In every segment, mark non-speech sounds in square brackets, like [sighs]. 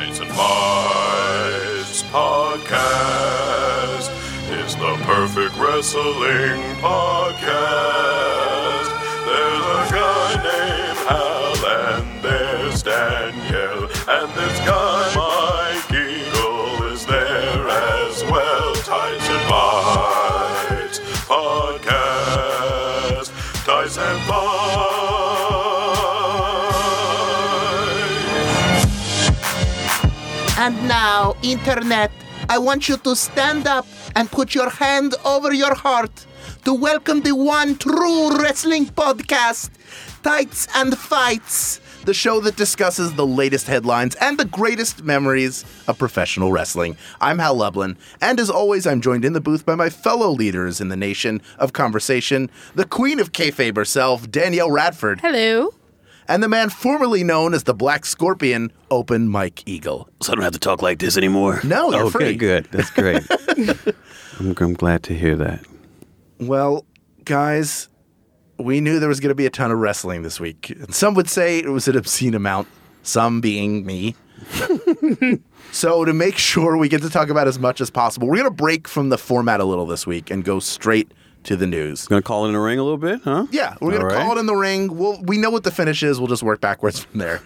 Tights and Fights podcast is the perfect wrestling podcast. And now, Internet, I want you to stand up and put your hand over your heart to welcome the one true wrestling podcast, Tights and Fights, the show that discusses the latest headlines and the greatest memories of professional wrestling. I'm Hal Lublin, and as always, I'm joined in the booth by my fellow leaders in the nation of conversation, the queen of kayfabe herself, Danielle Radford, Hello. And the man formerly known as the Black Scorpion, Open Mike Eagle. So I don't have to talk like this anymore. No, you're okay, free. good. That's great. [laughs] I'm, I'm glad to hear that. Well, guys, we knew there was going to be a ton of wrestling this week. And some would say it was an obscene amount, some being me. [laughs] so, to make sure we get to talk about as much as possible, we're going to break from the format a little this week and go straight to the news. Gonna call it in the ring a little bit, huh? Yeah, we're gonna right. call it in the ring. We'll, we know what the finish is. We'll just work backwards from there.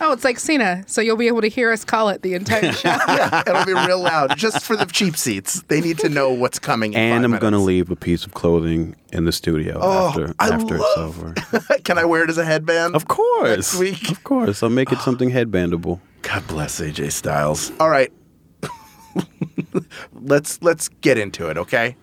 Oh, it's like Cena, so you'll be able to hear us call it the entire [laughs] show. Yeah, it'll be real loud just for the cheap seats. They need to know what's coming. in And five I'm gonna leave a piece of clothing in the studio Oh, after I after it's over. [laughs] Can I wear it as a headband? Of course. Next week. Of course. I'll make it something headbandable. God bless AJ Styles. All right. [laughs] let's let's get into it, okay?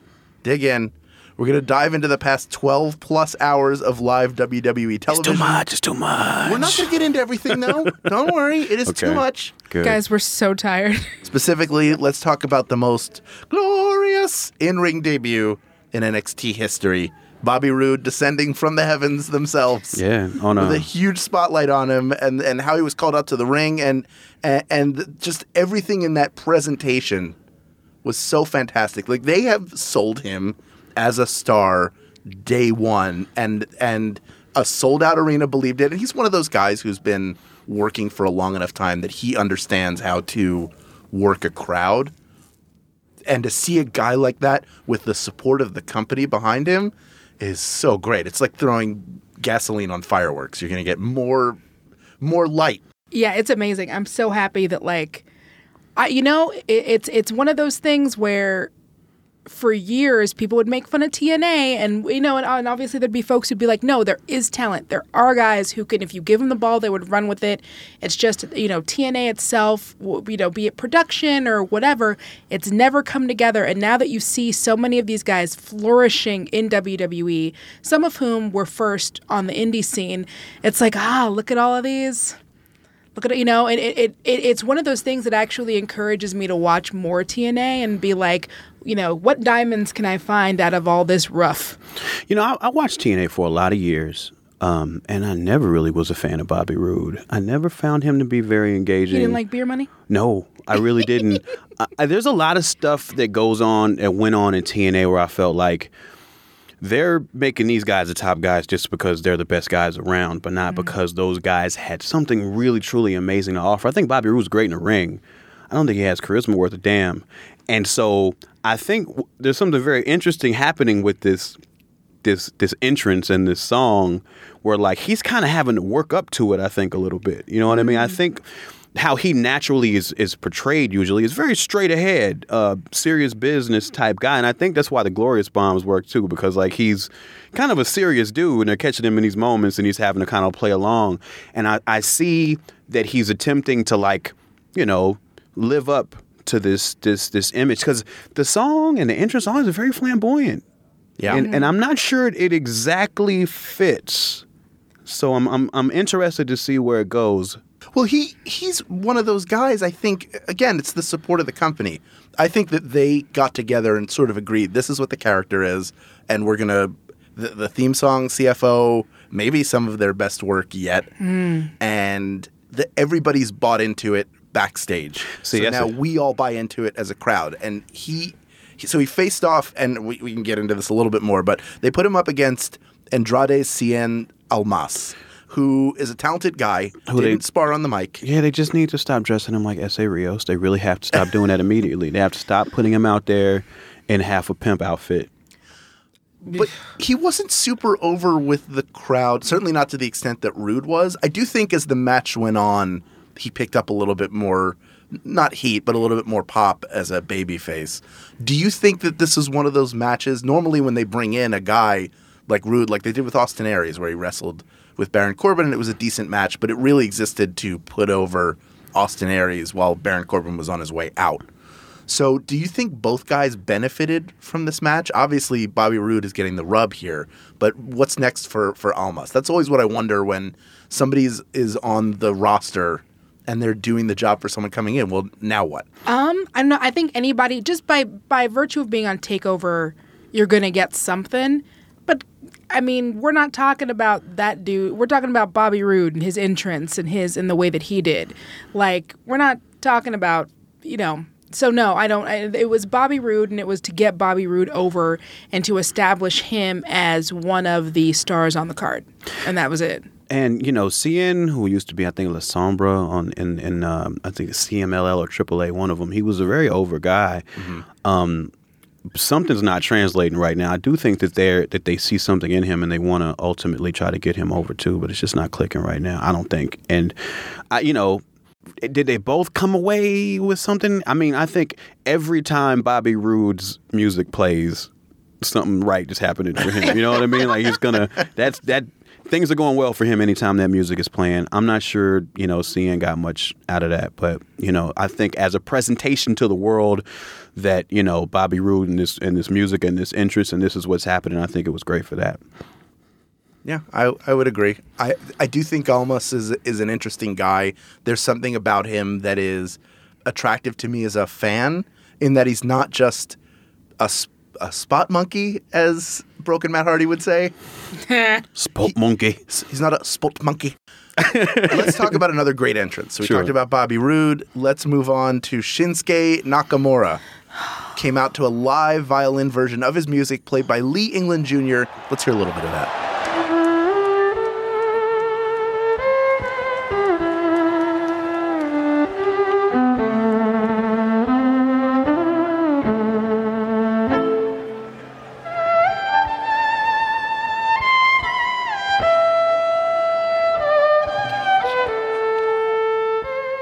Dig in. We're gonna dive into the past 12 plus hours of live WWE television. It's too much. It's too much. We're not gonna get into everything though. [laughs] Don't worry, it is too much. Good. Guys, we're so tired. [laughs] Specifically, let's talk about the most glorious in-ring debut in NXT history. Bobby Roode descending from the heavens themselves. Yeah, on with a a huge spotlight on him and, and how he was called out to the ring and, and and just everything in that presentation was so fantastic. Like they have sold him as a star day one and and a sold out arena believed it. And he's one of those guys who's been working for a long enough time that he understands how to work a crowd. And to see a guy like that with the support of the company behind him is so great. It's like throwing gasoline on fireworks. You're going to get more more light. yeah, it's amazing. I'm so happy that like, I you know it, it's it's one of those things where. For years, people would make fun of TNA, and you know, and, and obviously there'd be folks who'd be like, "No, there is talent. There are guys who can, if you give them the ball, they would run with it." It's just, you know, TNA itself, you know, be it production or whatever, it's never come together. And now that you see so many of these guys flourishing in WWE, some of whom were first on the indie scene, it's like, ah, look at all of these look at it, you know, and it, it, it it's one of those things that actually encourages me to watch more TNA and be like, you know, what diamonds can I find out of all this rough? You know, I, I watched TNA for a lot of years, um, and I never really was a fan of Bobby Roode. I never found him to be very engaging. You didn't like beer money? No, I really didn't. [laughs] I, I- there's a lot of stuff that goes on and went on in TNA where I felt like they're making these guys the top guys just because they're the best guys around, but not mm-hmm. because those guys had something really truly amazing to offer. I think Bobby Roode's great in the ring. I don't think he has charisma worth a damn. And so I think w- there's something very interesting happening with this this this entrance and this song where like he's kind of having to work up to it i think a little bit you know what i mean i mm-hmm. think how he naturally is is portrayed usually is very straight ahead uh serious business type guy and i think that's why the glorious bombs work too because like he's kind of a serious dude and they're catching him in these moments and he's having to kind of play along and i i see that he's attempting to like you know live up to this this this image because the song and the entrance song is very flamboyant Yeah. and, and I'm not sure it exactly fits. So I'm, I'm I'm interested to see where it goes. Well, he he's one of those guys. I think again, it's the support of the company. I think that they got together and sort of agreed this is what the character is, and we're gonna the, the theme song, CFO, maybe some of their best work yet, hmm. and the, everybody's bought into it backstage. See, so that's now it. we all buy into it as a crowd, and he. he- So he faced off, and we, we can get into this a little bit more, but they put him up against Andrade Cien Almas, who is a talented guy, Who they- didn't spar on the mic. Yeah, they just need to stop dressing him like S.A. Rios. They really have to stop doing that immediately. They have to stop putting him out there in half a pimp outfit. But he wasn't super over with the crowd, certainly not to the extent that Roode was. I do think as the match went on, he picked up a little bit more, not heat, but a little bit more pop as a babyface. Do you think that this is one of those matches? Normally, when they bring in a guy like Roode, like they did with Austin Aries, where he wrestled with Baron Corbin and it was a decent match, but it really existed to put over Austin Aries while Baron Corbin was on his way out. So, do you think both guys benefited from this match? Obviously, Bobby Roode is getting the rub here, but what's next for for Almas? That's always what I wonder when somebody's is on the roster and they're doing the job for someone coming in. Well, now what? Um, I know. I think anybody just by by virtue of being on Takeover, you're gonna get something. But I mean, we're not talking about that dude. We're talking about Bobby Roode and his entrance and his and the way that he did. Like, we're not talking about you know. So no, I don't. I, it was Bobby Roode, and it was to get Bobby Roode over and to establish him as one of the stars on the card, and that was it. And you know, Cien, who used to be, I think, La Sombra on in in um, I think CMLL or AAA, one of them. He was a very over guy. Um, something's not translating right now. I do think that they that they see something in him and they want to ultimately try to get him over too, but it's just not clicking right now. I don't think. And I, you know, did they both come away with something? I mean, I think every time Bobby Roode's music plays, something right is happening for him. You know what I mean? Like he's gonna. That's that. Things are going well for him anytime that music is playing. I'm not sure, you know, Cien got much out of that, but you know, I think as a presentation to the world that you know Bobby Roode and this and this music and this interest and this is what's happening. I think it was great for that. Yeah, I, I would agree. I, I do think Almas is is an interesting guy. There's something about him that is attractive to me as a fan, in that he's not just a a spot monkey, as Broken Matt Hardy would say. [laughs] Sport monkey. He's not a spot monkey. [laughs] Let's talk about another great entrance. So we Sure. talked about Bobby Roode. Let's move on to Shinsuke Nakamura. Came out to a live violin version of his music played by Lee England Jr. Let's hear a little bit of that.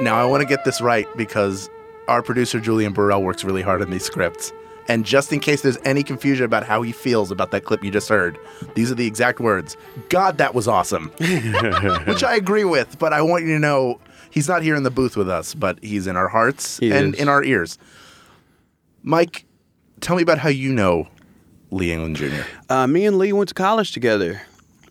Now, I want to get this right because our producer, Julian Burrell, works really hard on these scripts. And just in case there's any confusion about how he feels about that clip you just heard, these are the exact words God, that was awesome. [laughs] Which I agree with, but I want you to know he's not here in the booth with us, but he's in our hearts He and is. in our ears. Mike, tell me about how you know Lee England Jr. Uh, me and Lee went to college together.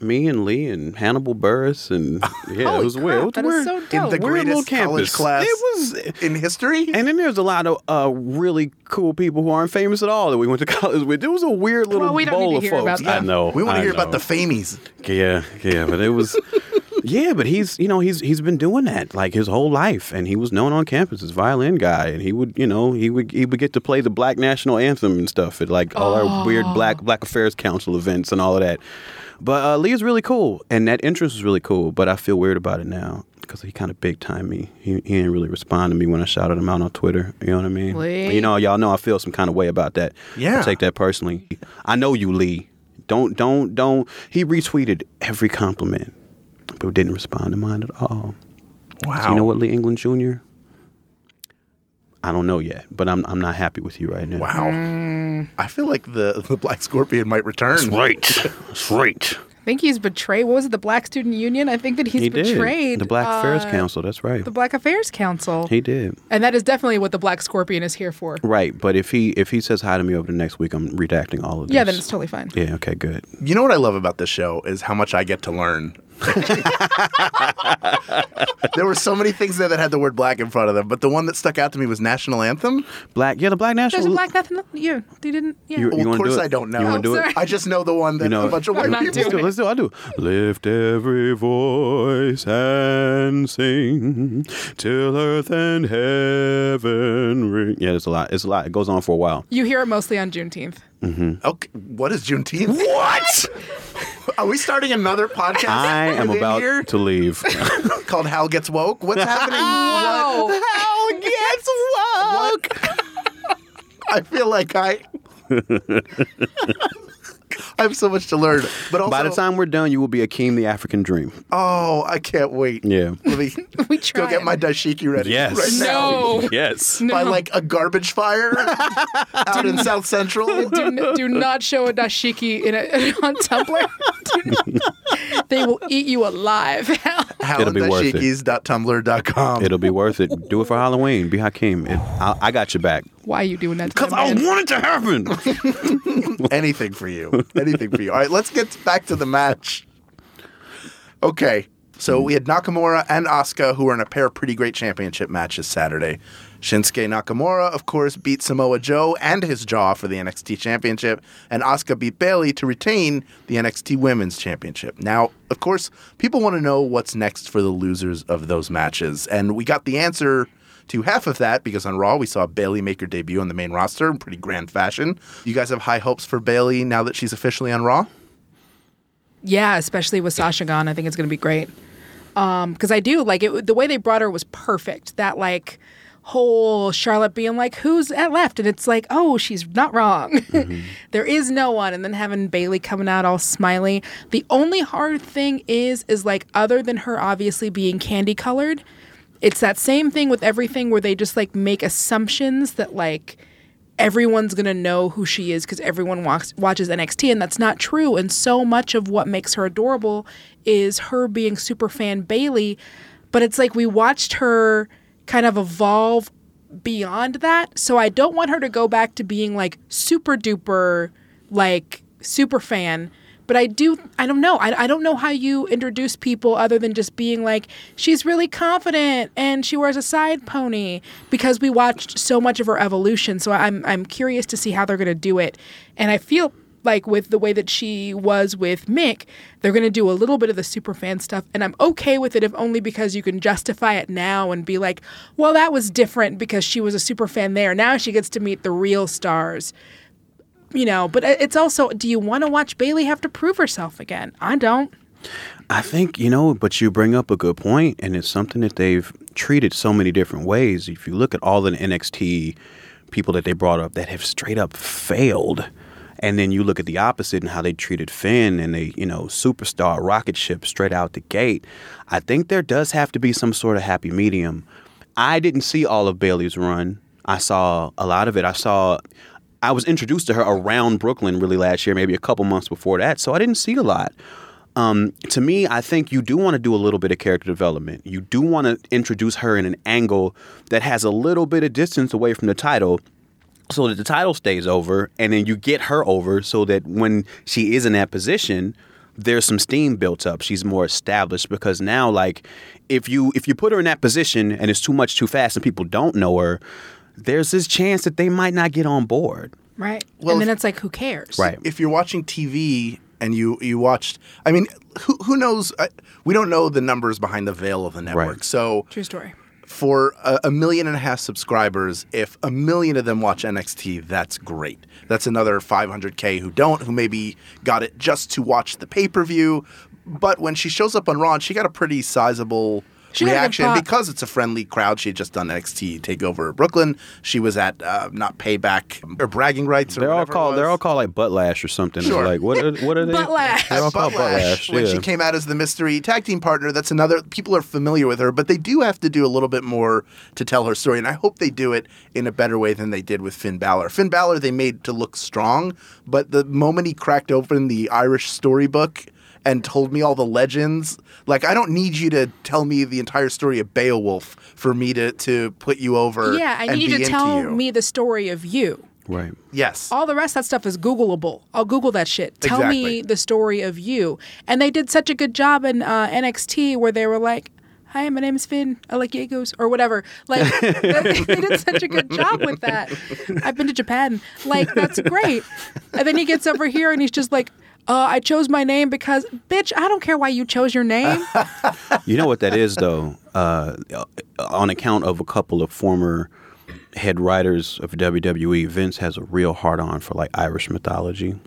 Me and Lee and Hannibal Buress and [laughs] yeah, Holy it was weird. It was crap, that is weird. so In the Weird little greatest college class It was in history? And then there's a lot of uh, really cool people who aren't famous at all that we went to [laughs] college with. It was a weird little Well, we don't bowl need to of hear folks. about that. I know. we want to I hear about the famies. Yeah, yeah, but it was. [laughs] yeah, but he's you know he's he's been doing that like his whole life, and he was known on campus as violin guy, and he would you know he would he would get to play the black national anthem and stuff at like all our weird black Black Affairs Council events and all of that. But uh, Lee is really cool, and that interest was really cool. But I feel weird about it now because he kind of big time me. He, he didn't really respond to me when I shouted him out on Twitter. You know what I mean? Lee. You know, y'all know I feel some kind of way about that. Yeah. I take that personally. I know you, Lee. Don't don't don't. He retweeted every compliment, but didn't respond to mine at all. Wow. So you know what, Lee England Jr. I don't know yet, but I'm I'm not happy with you right now. Wow. I feel like the, the Black Scorpion might return. That's right. That's right. I think he's betrayed. What was it? The Black Student Union. I think that he's he betrayed did. The Black Affairs uh, Council. That's right. The Black Affairs Council. he did. and that is definitely what the Black Scorpion is here for. Right, but if he if he says hi to me over the next week, I'm redacting all of this. Yeah, then it's totally fine. Yeah. Okay. Good. You know what I love about this show is how much I get to learn. [laughs] there were so many things there that had the word black in front of them, but the one that stuck out to me was national anthem. Black. Yeah. The Black National. There's a Black nothing. Yeah, they didn't. Yeah. You- Well, of course do it? I don't know. You wanna Oh, do it? I just know the one that You know- a bunch of white not people. doing Let's do it. Let's do it. I do. Lift every voice and sing till earth and heaven ring. Yeah, it's a lot. It's a lot. It goes on for a while. you hear it mostly on Juneteenth. Mm-hmm. Okay, what is Juneteenth? What? [laughs] [laughs] Are we starting another podcast? I am about here to leave. [laughs] called Hal Gets Woke. What's happening? Whoa. What? Hal gets woke. [laughs] I feel like I. I have so much to learn, but also, By the time we're done, you will be Akeem the African Dream. oh, I can't wait. Yeah. Let me [laughs] We go get my dashiki ready. Yes. right now. No. Yes. By like a garbage fire [laughs] out in South Central. [laughs] do, do not show a dashiki in a, on Tumblr. Do not- they will eat you alive. It'll be worth it. It'll be worth it. Do it for Halloween. Be Hakeem. It, I, I got your back. Why are you doing that? Because I man? want it to happen. [laughs] [laughs] Anything for you. Anything for you. All right, let's get back to the match. Okay. So we had Nakamura and Asuka who were in a pair of pretty great championship matches Saturday. Shinsuke Nakamura, of course, beat Samoa Joe and his jaw for the NXT Championship, and Asuka beat Bayley to retain the NXT Women's Championship. Now, of course, people want to know what's next for the losers of those matches, and we got the answer to half of that because on Raw we saw Bayley make her debut on the main roster in pretty grand fashion. You guys have high hopes for Bayley now that she's officially on Raw? Yeah, especially with Sasha gone, I think it's going to be great. Um, because I do like it. The way they brought her was perfect. That like whole Charlotte being like, "Who's at left?" and it's like, "Oh, she's not wrong. [laughs] There is no one." And then having Bayley coming out all smiley. The only hard thing is, is like other than her obviously being candy colored, it's that same thing with everything where they just like make assumptions that like everyone's going to know who she is because everyone walks, watches NXT, and that's not true. And so much of what makes her adorable is her being super fan Bayley. But it's like we watched her kind of evolve beyond that. So I don't want her to go back to being like super duper, like super fan. But I do, I don't know. I, I don't know how you introduce people other than just being like, she's really confident and she wears a side pony because we watched so much of her evolution. So I'm, I'm curious to see how they're going to do it. And I feel like with the way that she was with Mick, they're going to do a little bit of the super fan stuff. And I'm okay with it if only because you can justify it now and be like, well, that was different because she was a super fan there. Now she gets to meet the real stars you know, but it's also, do you want to watch Bayley have to prove herself again? I don't. I think, you know, but you bring up a good point, and it's something that they've treated so many different ways. If you look at all the NXT people that they brought up that have straight up failed, and then you look at the opposite and how they treated Finn and they, you know, superstar rocket ship straight out the gate, I think there does have to be some sort of happy medium. I didn't see all of Bayley's run. I saw a lot of it. I saw I was introduced to her around Brooklyn really last year, maybe a couple months before that, so I didn't see a lot. Um, to me, I think you do want to do a little bit of character development. You do want to introduce her in an angle that has a little bit of distance away from the title so that the title stays over and then you get her over so that when she is in that position there's some steam built up she's more established because now like if you if you put her in that position and it's too much too fast and people don't know her there's this chance that they might not get on board Right. Well, and then if- it's like, who cares? right if you're watching TV and you you watched, I mean, who who knows? I, we don't know the numbers behind the veil of the network. Right. So True story. for a, a million and a half subscribers, if a million of them watch NXT, that's great. That's another 500k who don't, who maybe got it just to watch the pay per view. But when she shows up on Raw, she got a pretty sizable She got a good reaction pop. because it's a friendly crowd. She had just done NXT Takeover Brooklyn. She was at uh, not Payback or Bragging Rights. Or they're all called they're all called like butt lash or something Sure. like what are, what are they Butt lash. they're all called butt lash when yeah. she came out as the mystery tag team partner. That's another people are familiar with her, but they do have to do a little bit more to tell her story, and I hope they do it in a better way than they did with Finn Balor. Finn Balor they made to look strong, but the moment he cracked open the Irish storybook and told me all the legends, like I don't need you to tell me the entire story of Beowulf for me to to put you over. Yeah, I and need you be to tell you. me the story of you. right Yes. All the rest of that stuff is Googleable. I'll Google that shit. Tell Exactly. me the story of you. And they did such a good job in uh, NXT where they were like, Hi, my name is Finn. I like Jaegers or whatever. Like they, [laughs] they did such a good job with that. I've been to Japan. Like that's great. And then he gets over here and he's just like, uh, I chose my name because, bitch, I don't care why you chose your name. [laughs] You know what that is, though? Uh, on account of a couple of former head writers of WWE, Vince has a real hard on for like Irish mythology.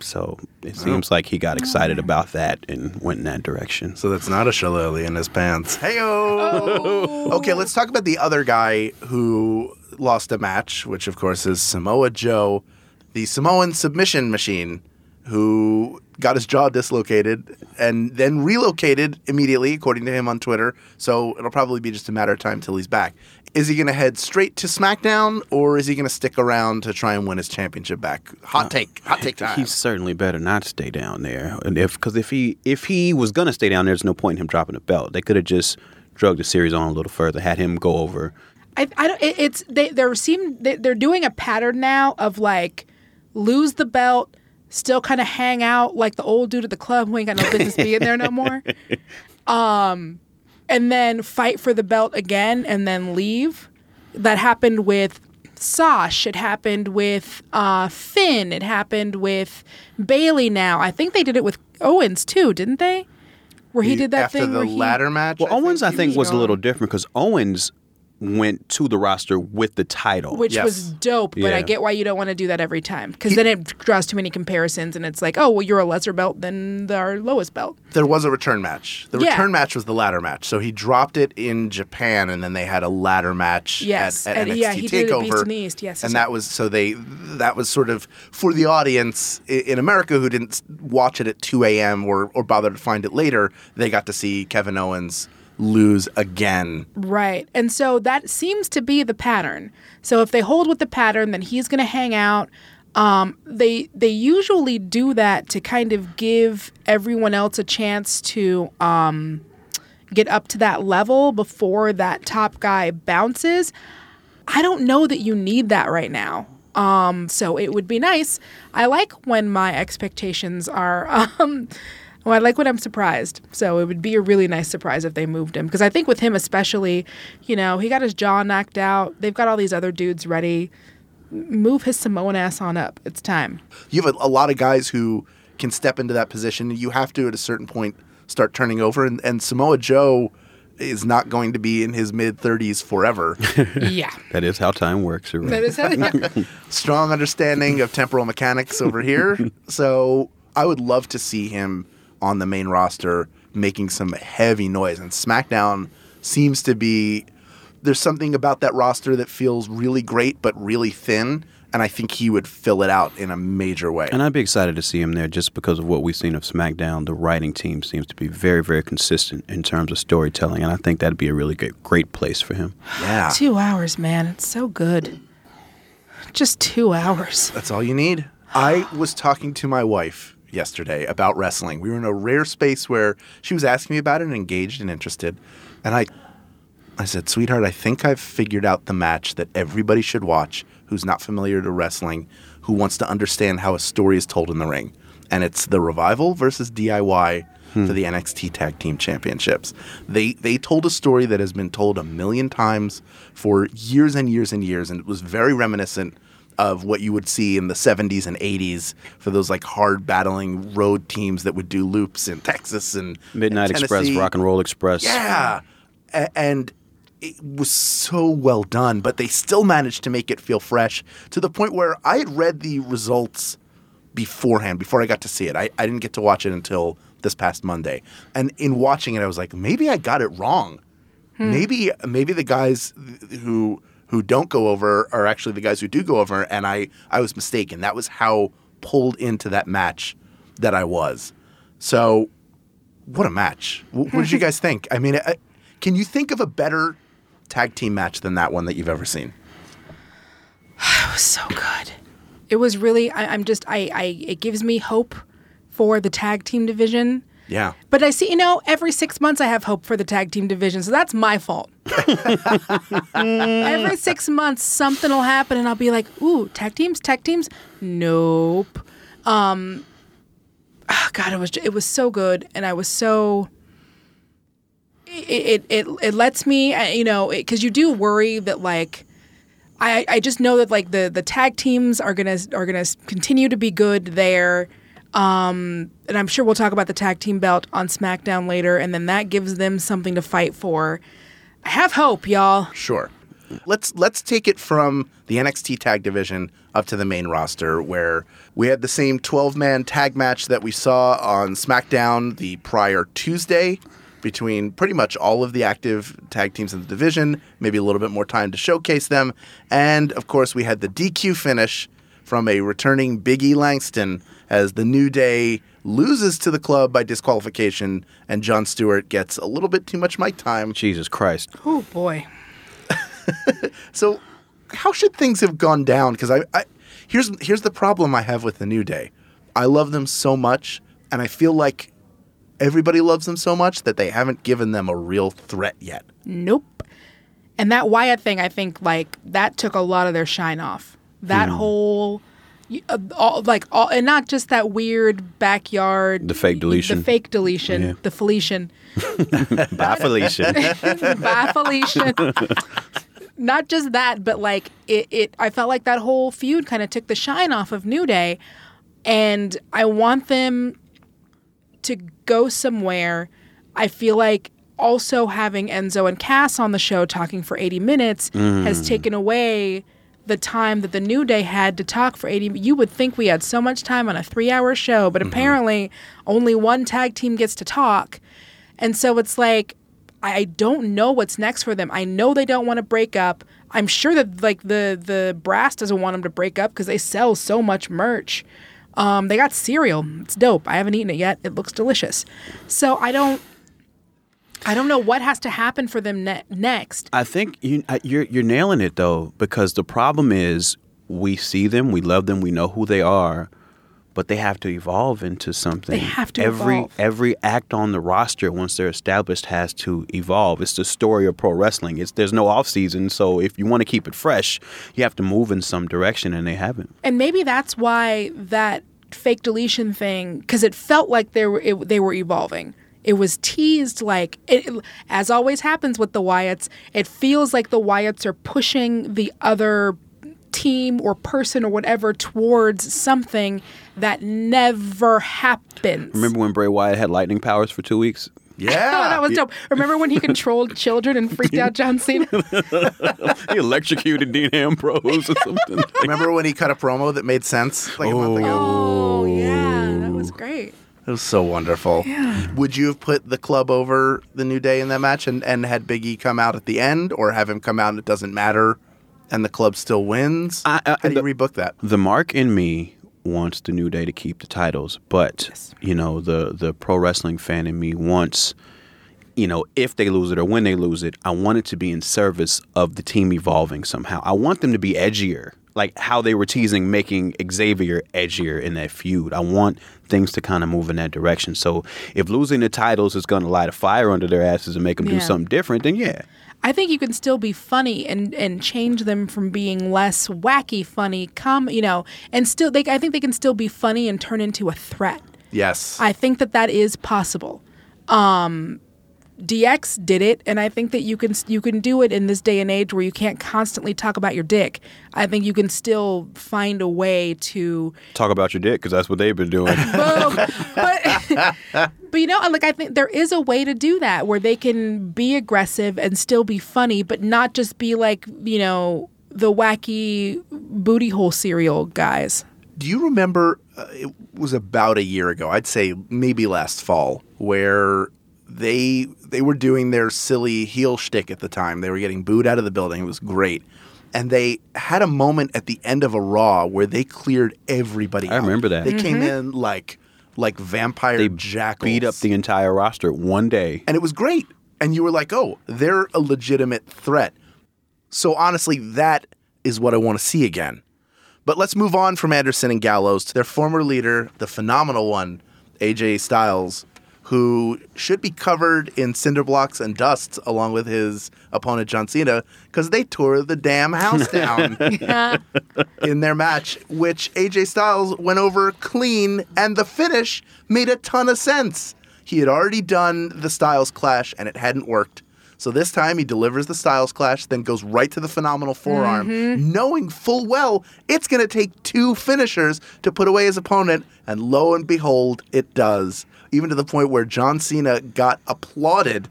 So it seems like he got excited about that and went in that direction. So that's not a shillelagh in his pants. Heyo. Okay, let's talk about the other guy who lost a match, which of course is Samoa Joe, the Samoan submission machine, who got his jaw dislocated and then relocated immediately, according to him on Twitter. So it'll probably be just a matter of time till he's back. Is he going to head straight to SmackDown, or is he going to stick around to try and win his championship back? Hot uh, take, hot take time. He's certainly better not stay down there. And if because if he if he was gonna stay down there, there's no point in him dropping the belt. They could have just drug the series on a little further, had him go over. I, I don't. It, it's they. They're seem they, they're doing a pattern now of like lose the belt, still kind of hang out like the old dude at the club who ain't got no business being there no more. [laughs] Um, and then fight for the belt again and then leave. That happened with Sosh. It happened with uh, Finn. It happened with Bayley. Now I think they did it with Owens too, didn't they? Where he, did that after thing the where he, ladder match. Well, Owens, I think, was a little different because Owens went to the roster with the title. which Yes. was dope. But Yeah. I get why you don't want to do that every time because then it draws too many comparisons, and it's like, oh, well, you're a lesser belt than the, our lowest belt. there was a return match. The Yeah. return match was the ladder match. So he dropped it in Japan, and then they had a ladder match Yes, at, at and NXT yeah, he did it at Takeover. Beast in the East. Yes, and that was so they that was sort of for the audience in America who didn't watch it at 2 a.m. or or bother to find it later. They got to see Kevin Owens lose again. Right. And so that seems to be the pattern. So if they hold with the pattern, then he's going to hang out. Um, they they usually do that to kind of give everyone else a chance to um, get up to that level before that top guy bounces. I don't know that you need that right now. Um, so it would be nice. I like when my expectations are. [laughs] Um, well, I like when I'm surprised. So it would be a really nice surprise if they moved him because I think with him especially, you know, he got his jaw knocked out. They've got all these other dudes ready. Move his Samoan ass on up. It's time. You have a, a lot of guys who can step into that position. You have to at a certain point start turning over, and, and Samoa Joe is not going to be in his mid 30s forever. [laughs] yeah. that is how time works. You're right. That is how, [laughs] strong understanding of temporal mechanics over here. [laughs] So I would love to see him on the main roster making some heavy noise. And SmackDown seems to be there's something about that roster that feels really great but really thin. And I think he would fill it out in a major way. And I'd be excited to see him there just because of what we've seen of SmackDown. The writing team seems to be very, very consistent in terms of storytelling, and I think that'd be a really good, great place for him. yeah. two hours, man. It's so good. Just two hours. That's all you need. I was talking to my wife yesterday about wrestling. We were in a rare space where she was asking me about it and engaged and interested. And I I said, "Sweetheart, I think I've figured out the match that everybody should watch who's not familiar to wrestling, who wants to understand how a story is told in the ring. And it's the Revival versus DIY for the NXT Tag Team Championships. They they told a story that has been told a million times for years and years and years and it was very reminiscent of what you would see in the 70s and 80s for those like hard battling road teams that would do loops in Texas and Midnight and Express, Rock and Roll Express. Yeah. A- and it was so well done, but they still managed to make it feel fresh to the point where I had read the results beforehand, before I got to see it. I, I didn't get to watch it until this past Monday. And in watching it, I was like, maybe I got it wrong. Hmm. Maybe maybe the guys who who don't go over are actually the guys who do go over, and I, I was mistaken. That was how pulled into that match that I was. So what a match! Wh- What did you guys think? I mean, I, can you think of a better tag team match than that one that you've ever seen? [sighs] It was so good. It was really. I, I'm just. I, I. It gives me hope for the tag team division. Yeah. But I see, you know, every six months I have hope for the tag team division, so that's my fault. Every six months something will happen, and I'll be like, "Ooh, tag teams, tag teams." Nope. Um. ah, God, it was it was so good, and I was so. It it it, it lets me, uh, you know, because you do worry that like. I, I just know that like the, the tag teams are gonna are gonna continue to be good there, um, and I'm sure we'll talk about the tag team belt on SmackDown later, and then that gives them something to fight for. Have hope, y'all. Sure. Let's let's take it from the NXT tag division up to the main roster where we had the same 12-man tag match that we saw on SmackDown the prior Tuesday between pretty much all of the active tag teams in the division, maybe a little bit more time to showcase them, and of course we had the DQ finish from a returning Biggie Langston as the New Day loses to the club by disqualification and Jon Stewart gets a little bit too much mic time. Jesus Christ. Oh boy. [laughs] So, how should things have gone down? Because I, I, here's here's the problem I have with the New Day. I love them so much, and I feel like everybody loves them so much that they haven't given them a real threat yet. Nope. And that Wyatt thing, I think, like that took a lot of their shine off. That Hmm. whole, y- uh, all, like all, and not just that weird backyard, The fake deletion. the fake deletion, Yeah. the Felician, [laughs] Bye, Felicia. [laughs] bye Felician. not just that, but like it, it, I felt like that whole feud kind of took the shine off of New Day, and I want them to go somewhere. I feel like also having Enzo and Cass on the show talking for 80 minutes has taken away the time that the New Day had to talk for 80 You would think we had so much time on a 3-hour show, but apparently only one tag team gets to talk. And so it's like I I don't know what's next for them. I know they don't want to break up. I'm sure that like the the brass doesn't want them to break up because they sell so much merch. Um, they got cereal. It's dope. I haven't eaten it yet. It looks delicious. So I don't. I don't know what has to happen for them ne- next. I think you, you're you're nailing it though, because the problem is we see them, we love them, we know who they are, but they have to evolve into something. They have to every evolve. every act on the roster once they're established has to evolve. It's the story of pro wrestling. It's there's no off season, so if you want to keep it fresh, you have to move in some direction, and they haven't. And maybe that's why that fake deletion thing, because it felt like they were it, they were evolving. It was teased like, it, it- as always happens with the Wyatts. It feels like the Wyatts are pushing the other team or person or whatever towards something that never happens. Remember when Bray Wyatt had lightning powers for two weeks? Yeah, [laughs] Oh, that was dope. Remember when he controlled [laughs] children and freaked out John Cena? [laughs] he electrocuted Dean Ambrose or something. Remember when he cut a promo that made sense like a month ago? Oh yeah, that was great. It was so wonderful. Yeah. Would you have put the club over the New Day in that match and, and had Big E come out at the end, or have him come out and it doesn't matter, and the club still wins? I- I- How do you the- rebook that? the mark in me wants the new day to keep the titles but you know the the pro wrestling fan in me wants you know if they lose it or when they lose it i want it to be in service of the team evolving somehow i want them to be edgier like how they were teasing making xavier edgier in that feud i want things to kind of move in that direction so if losing the titles is going to light a fire under their asses and make them do something different then yeah I think you can still be funny and and change them from being less wacky funny, come you know, and still they I think they can still be funny and turn into a threat. Yes. I think that that is possible. Um, DX did it, and I think that you can you can do it in this day and age where you can't constantly talk about your dick. I think you can still find a way to talk about your dick because that's what they've been doing [laughs] boom. but, [laughs] but you know, like I think there is a way to do that where they can be aggressive and still be funny, but not just be like you know the wacky booty hole cereal guys. Do you remember? Uh, it was about a year ago. I'd say maybe last fall, where they they were doing their silly heel shtick at the time. They were getting booed out of the building. It was great, and they had a moment at the end of a Raw where they cleared everybody. I out. remember that. They came mm-hmm. in like like vampire they jackals. beat up the entire roster one day and it was great. And you were like, oh, they're a legitimate threat. So honestly, that is what I want to see again. But let's move on from Anderson and Gallows to their former leader, the phenomenal one, AJ Styles, who should be covered in cinder blocks and dust along with his opponent John Cena because they tore the damn house down [laughs] [laughs] in their match, which AJ Styles went over clean, and the finish made a ton of sense. He had already done the Styles Clash, and it hadn't worked. So this time he delivers the Styles Clash, then goes right to the phenomenal forearm, mm-hmm. knowing full well it's going to take two finishers to put away his opponent, and lo and behold, it does. Even to the point where John Cena got applauded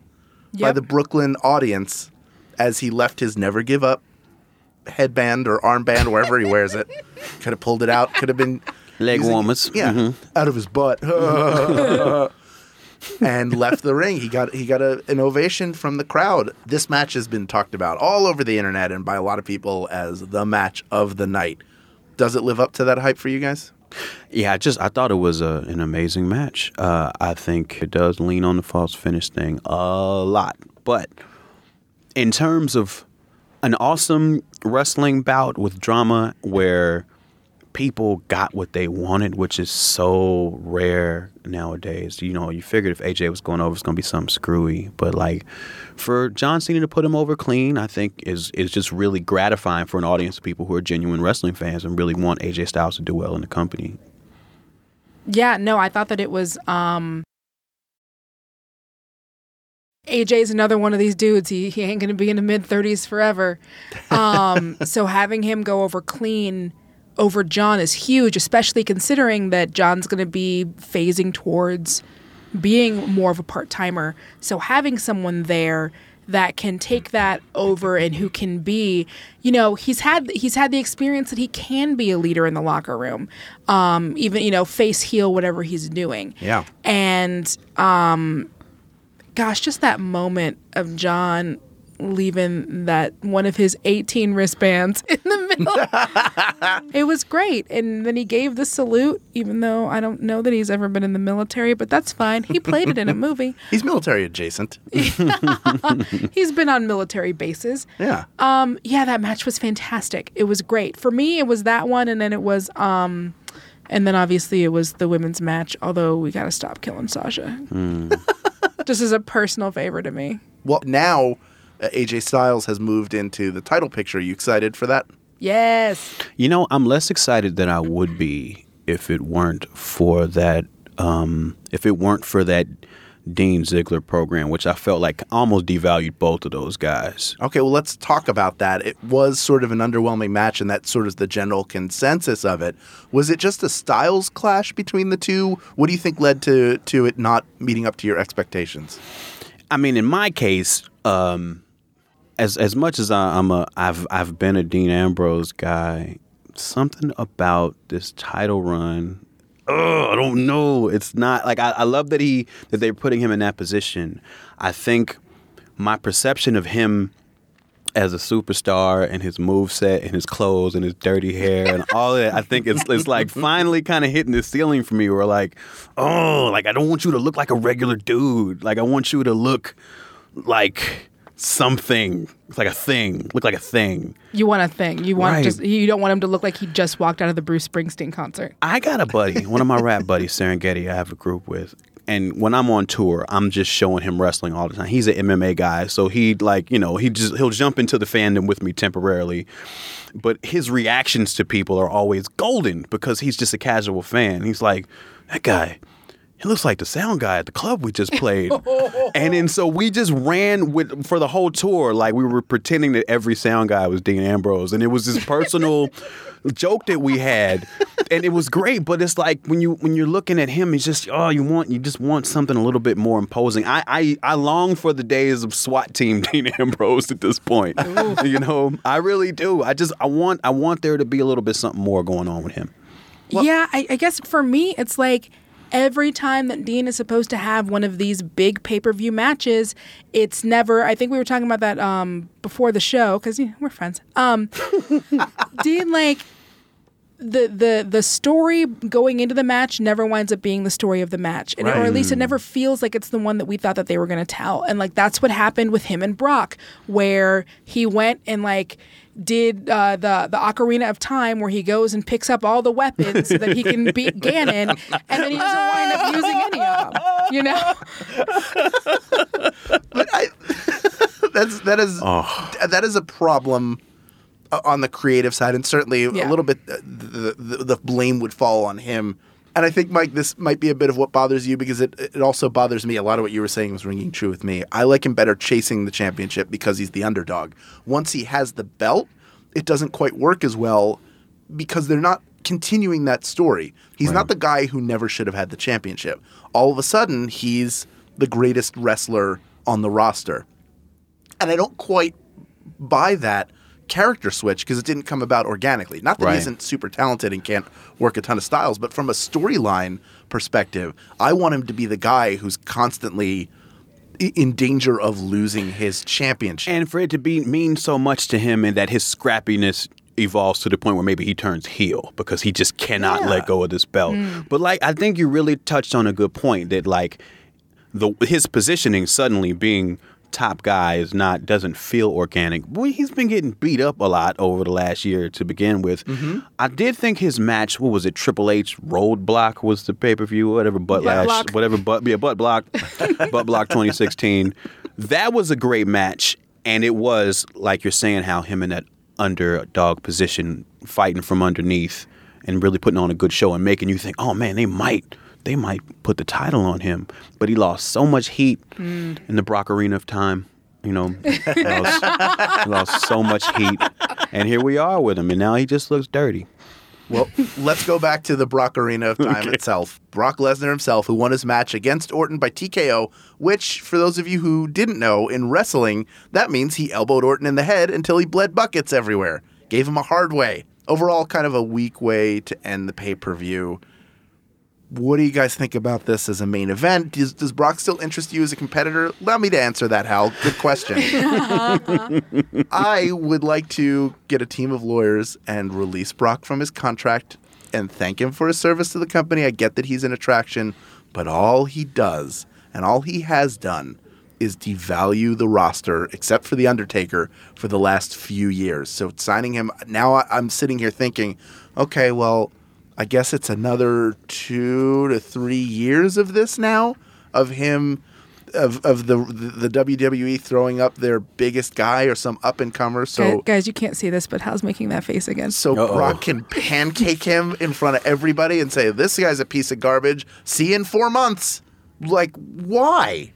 by the Brooklyn audience as he left his never give up headband or armband, wherever he wears it. [laughs] Could have pulled it out. Could have been Leg using- warmers. Yeah, Mhm. out of his butt. [laughs] and left the ring. He got he got a, an ovation from the crowd. This match has been talked about all over the internet and by a lot of people as the match of the night. Does it live up to that hype for you guys? Yeah, I just I thought it was a, an amazing match. Uh, I think it does lean on the false finish thing a lot, but in terms of an awesome wrestling bout with drama where people got what they wanted, which is so rare nowadays. You know, you figured if AJ was going over, it's going to be something screwy. But like for John Cena to put him over clean, I think is is just really gratifying for an audience of people who are genuine wrestling fans and really want AJ Styles to do well in the company. Yeah, no, I thought that it was um AJ's another one of these dudes. He he ain't gonna be in the mid thirties forever. [laughs] Um so having him go over clean over John is huge, especially considering that John's gonna be phasing towards being more of a part timer. So having someone there that can take that over and who can be, you know, he's had he's had the experience that he can be a leader in the locker room, um, even you know, face heel whatever he's doing. Yeah. And um, gosh, just that moment of John leaving that one of his 18 wristbands [laughs] in the middle. [laughs] it was great. And then he gave the salute, even though I don't know that he's ever been in the military, but that's fine. He played it in a movie. [laughs] He's military adjacent. He's been on military bases. Yeah. Um, yeah, that match was fantastic. It was great. For me, it was that one, and then it was um and then obviously it was the women's match, although we gotta stop killing Sasha. Just as a personal favor to me. Well, now AJ Styles has moved into the title picture. Are you excited for that? Yes. You know, I'm less excited than I would be if it weren't for that. Um, if it weren't for that Dean Ziggler program, which I felt like almost devalued both of those guys. Okay, well, let's talk about that. It was sort of an underwhelming match, and that's sort of the general consensus of it. Was it just a styles clash between the two? What do you think led to to it not meeting up to your expectations? I mean, in my case, um, as as much as I, I'm a, I've I've been a Dean Ambrose guy. Something about this title run. Oh, I don't know. It's not like I, I love that he that they're putting him in that position. I think my perception of him as a superstar and his move set and his clothes and his dirty hair and all that, I think it's it's like [laughs] finally kind of hitting the ceiling for me. Where like, oh, like I don't want you to look like a regular dude. Like I want you to look like something. It's like a thing. Look like a thing. You want a thing. You want Right. just you don't want him to look like he just walked out of the Bruce Springsteen concert. I got a buddy, one of my rap [laughs] buddies, Serengeti. I have a group with, and when I'm on tour, I'm just showing him wrestling all the time. He's an MMA guy, so he like you know he just he'll jump into the fandom with me temporarily, but his reactions to people are always golden because he's just a casual fan. He's like, that guy. He looks like the sound guy at the club we just played. [laughs] and then so we just ran with for the whole tour, like we were pretending that every sound guy was Dean Ambrose. And it was this personal [laughs] joke that we had. And it was great, but it's like when you when you're looking at him, it's just oh, you want you just want something a little bit more imposing. I I, I long for the days of SWAT team [laughs] Dean Ambrose at this point. you know, I really do. I just I want I want there to be a little bit something more going on with him. yeah, I, I guess for me, it's like every time that Dean is supposed to have one of these big pay per view matches, it's never. I think we were talking about that um, before the show because you know, we're friends. Um, [laughs] Dean, like the the the story going into the match never winds up being the story of the match, and or at least it never feels like it's the one that we thought that they were going to tell. And like that's what happened with him and Brock, where he went and like did uh, the the Ocarina of Time, where he goes and picks up all the weapons so that he can beat Ganon, and then he doesn't wind up using any of them. You know, [laughs] But I, [laughs] that's that is that is a problem uh, on the creative side, and certainly Yeah. a little bit uh, the, the the blame would fall on him. And I think, Mike, this might be a bit of what bothers you because it, it also bothers me. A lot of what you were saying was ringing true with me. I like him better chasing the championship because he's the underdog. Once he has the belt, it doesn't quite work as well because they're not continuing that story. He's not the guy who never should have had the championship. All of a sudden, he's the greatest wrestler on the roster. And I don't quite buy that character switch because it didn't come about organically. Not that Right. he isn't super talented and can't work a ton of styles, but from a storyline perspective, I want him to be the guy who's constantly in danger of losing his championship. and for it to be mean so much to him and that his scrappiness evolves to the point where maybe he turns heel because he just cannot Yeah. let go of this belt. Mm. But like I think you really touched on a good point that like the his positioning suddenly being top guy is not doesn't feel organic. Boy, he's been getting beat up a lot over the last year to begin with. Mm-hmm. I did think his match, what was it, Triple H Roadblock was the pay per view, whatever butt Butt lash, block. whatever butt yeah, butt block, [laughs] butt block 2016. That was a great match, and it was like you're saying how him in that underdog position, fighting from underneath, and really putting on a good show and making you think, oh man, they might. They might put the title on him, but he lost so much heat mm. in the Brock Arena of time. You know, [laughs] he lost, he lost so much heat, and here we are with him, and now he just looks dirty. Well, let's go back to the Brock Arena of Time itself. Brock Lesnar himself, who won his match against Orton by TKO, which, for those of you who didn't know, in wrestling, that means he elbowed Orton in the head until he bled buckets everywhere. Gave him a hard way. Overall, kind of a weak way to end the pay per view. What do you guys think about this as a main event? Does, does Brock still interest you as a competitor? Allow me to answer that, Hal. Good question. [laughs] I would like to get a team of lawyers and release Brock from his contract and thank him for his service to the company. I get that he's an attraction, but all he does and all he has done is devalue the roster, except for The Undertaker, for the last few years. So signing him, now I- I'm sitting here thinking, okay, well, I guess it's another two to three years of this now, of him of of the the WWE throwing up their biggest guy or some up and comer. So guys, you can't see this, but Hal's making that face again. so Uh-oh. Brock can pancake him in front of everybody and say, "This guy's a piece of garbage." See you in four months. Like, why?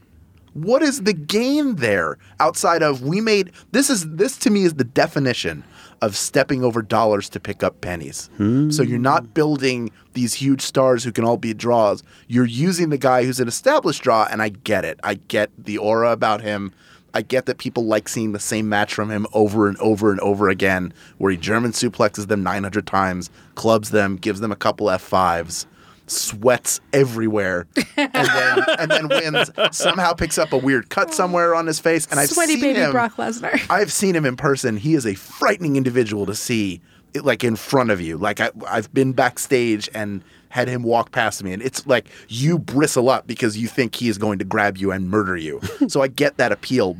What is the gain there outside of we made this is this to me is the definition of stepping over dollars to pick up pennies. Hmm. So you're not building these huge stars who can all be draws. You're using the guy who's an established draw, and I get it. I get the aura about him. I get that people like seeing the same match from him over and over and over again, where he German suplexes them 900 times, clubs them, gives them a couple F5s, sweats everywhere, [laughs] and then and then wins. Somehow picks up a weird cut somewhere on his face, and I've Sweaty seen baby him. Brock Lesnar. [laughs] I've seen him in person. He is a frightening individual to see, it, like in front of you. Like I, I've been backstage and had him walk past me, and it's like you bristle up because you think he is going to grab you and murder you. [laughs] so I get that appeal,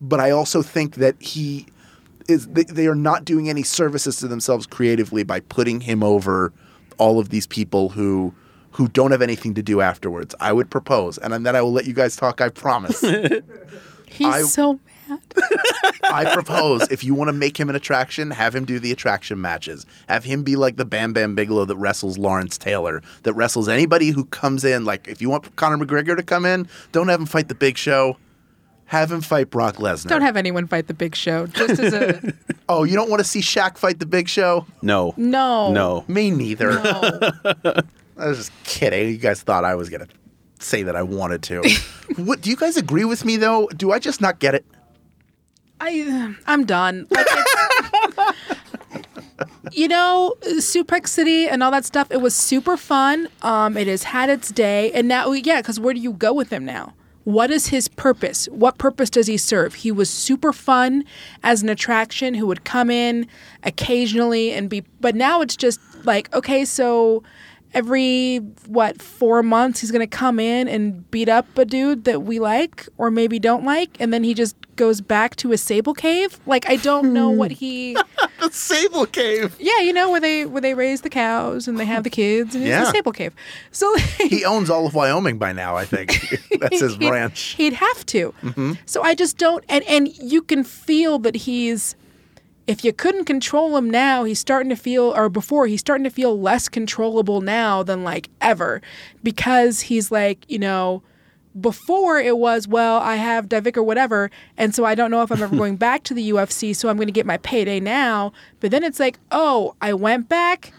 but I also think that he is. They, they are not doing any services to themselves creatively by putting him over all of these people who. Who don't have anything to do afterwards. I would propose, and then I will let you guys talk. I promise. [laughs] He's I- so mad. [laughs] I propose if you want to make him an attraction, have him do the attraction matches. Have him be like the Bam Bam Bigelow that wrestles Lawrence Taylor, that wrestles anybody who comes in. Like if you want Conor McGregor to come in, don't have him fight the Big Show. Have him fight Brock Lesnar. Don't have anyone fight the Big Show. Just as a [laughs] oh, you don't want to see Shaq fight the Big Show? No. no, No. Me neither. no. [laughs] I was just kidding. You guys thought I was gonna say that I wanted to. [laughs] what do you guys agree with me though? Do I just not get it? I I'm done. Like, you know, Suplex City and all that stuff. It was super fun. Um, it has had its day, and now yeah, because where do you go with him now? What is his purpose? What purpose does he serve? He was super fun as an attraction who would come in occasionally and be, but now it's just like, okay, so every what four months he's gonna come in and beat up a dude that we like or maybe don't like, and then he just goes back to his sable cave. Like I don't know [laughs] what he. The Sable Cave. Yeah, you know where they where they raise the cows and they have the kids and it's Yeah. a sable cave. So He owns all of Wyoming by now. I think [laughs] [laughs] that's his he'd- ranch. He'd have to. Mm-hmm. So I just don't. And and you can feel that he's. If you couldn't control him now, he's starting to feel, or before, he's starting to feel less controllable now than like ever, because he's like, you know, before it was, well, I have Davik or whatever, and so I don't know if I'm ever [laughs] going back to the UFC, so I'm going to get my payday now. But then it's like, oh, I went back,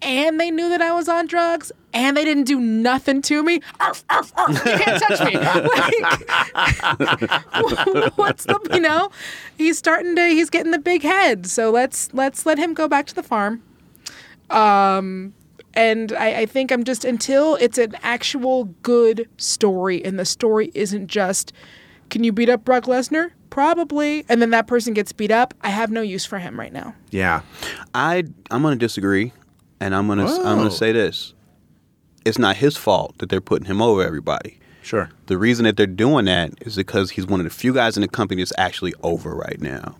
and they knew that I was on drugs, and they didn't do nothing to me. Arf, arf, arf, you can't touch me. [laughs] Like, [laughs] what's the you know? He's starting to he's getting the big head. So let's let's let him go back to the farm. Um and I, I think I'm just until it's an actual good story and the story isn't just can you beat up Brock Lesnar? Probably. And then that person gets beat up. I have no use for him right now. Yeah. I I'm gonna disagree, and I'm gonna I'm gonna say this: it's not his fault that they're putting him over everybody. Sure. The reason that they're doing that is because he's one of the few guys in the company that's actually over right now.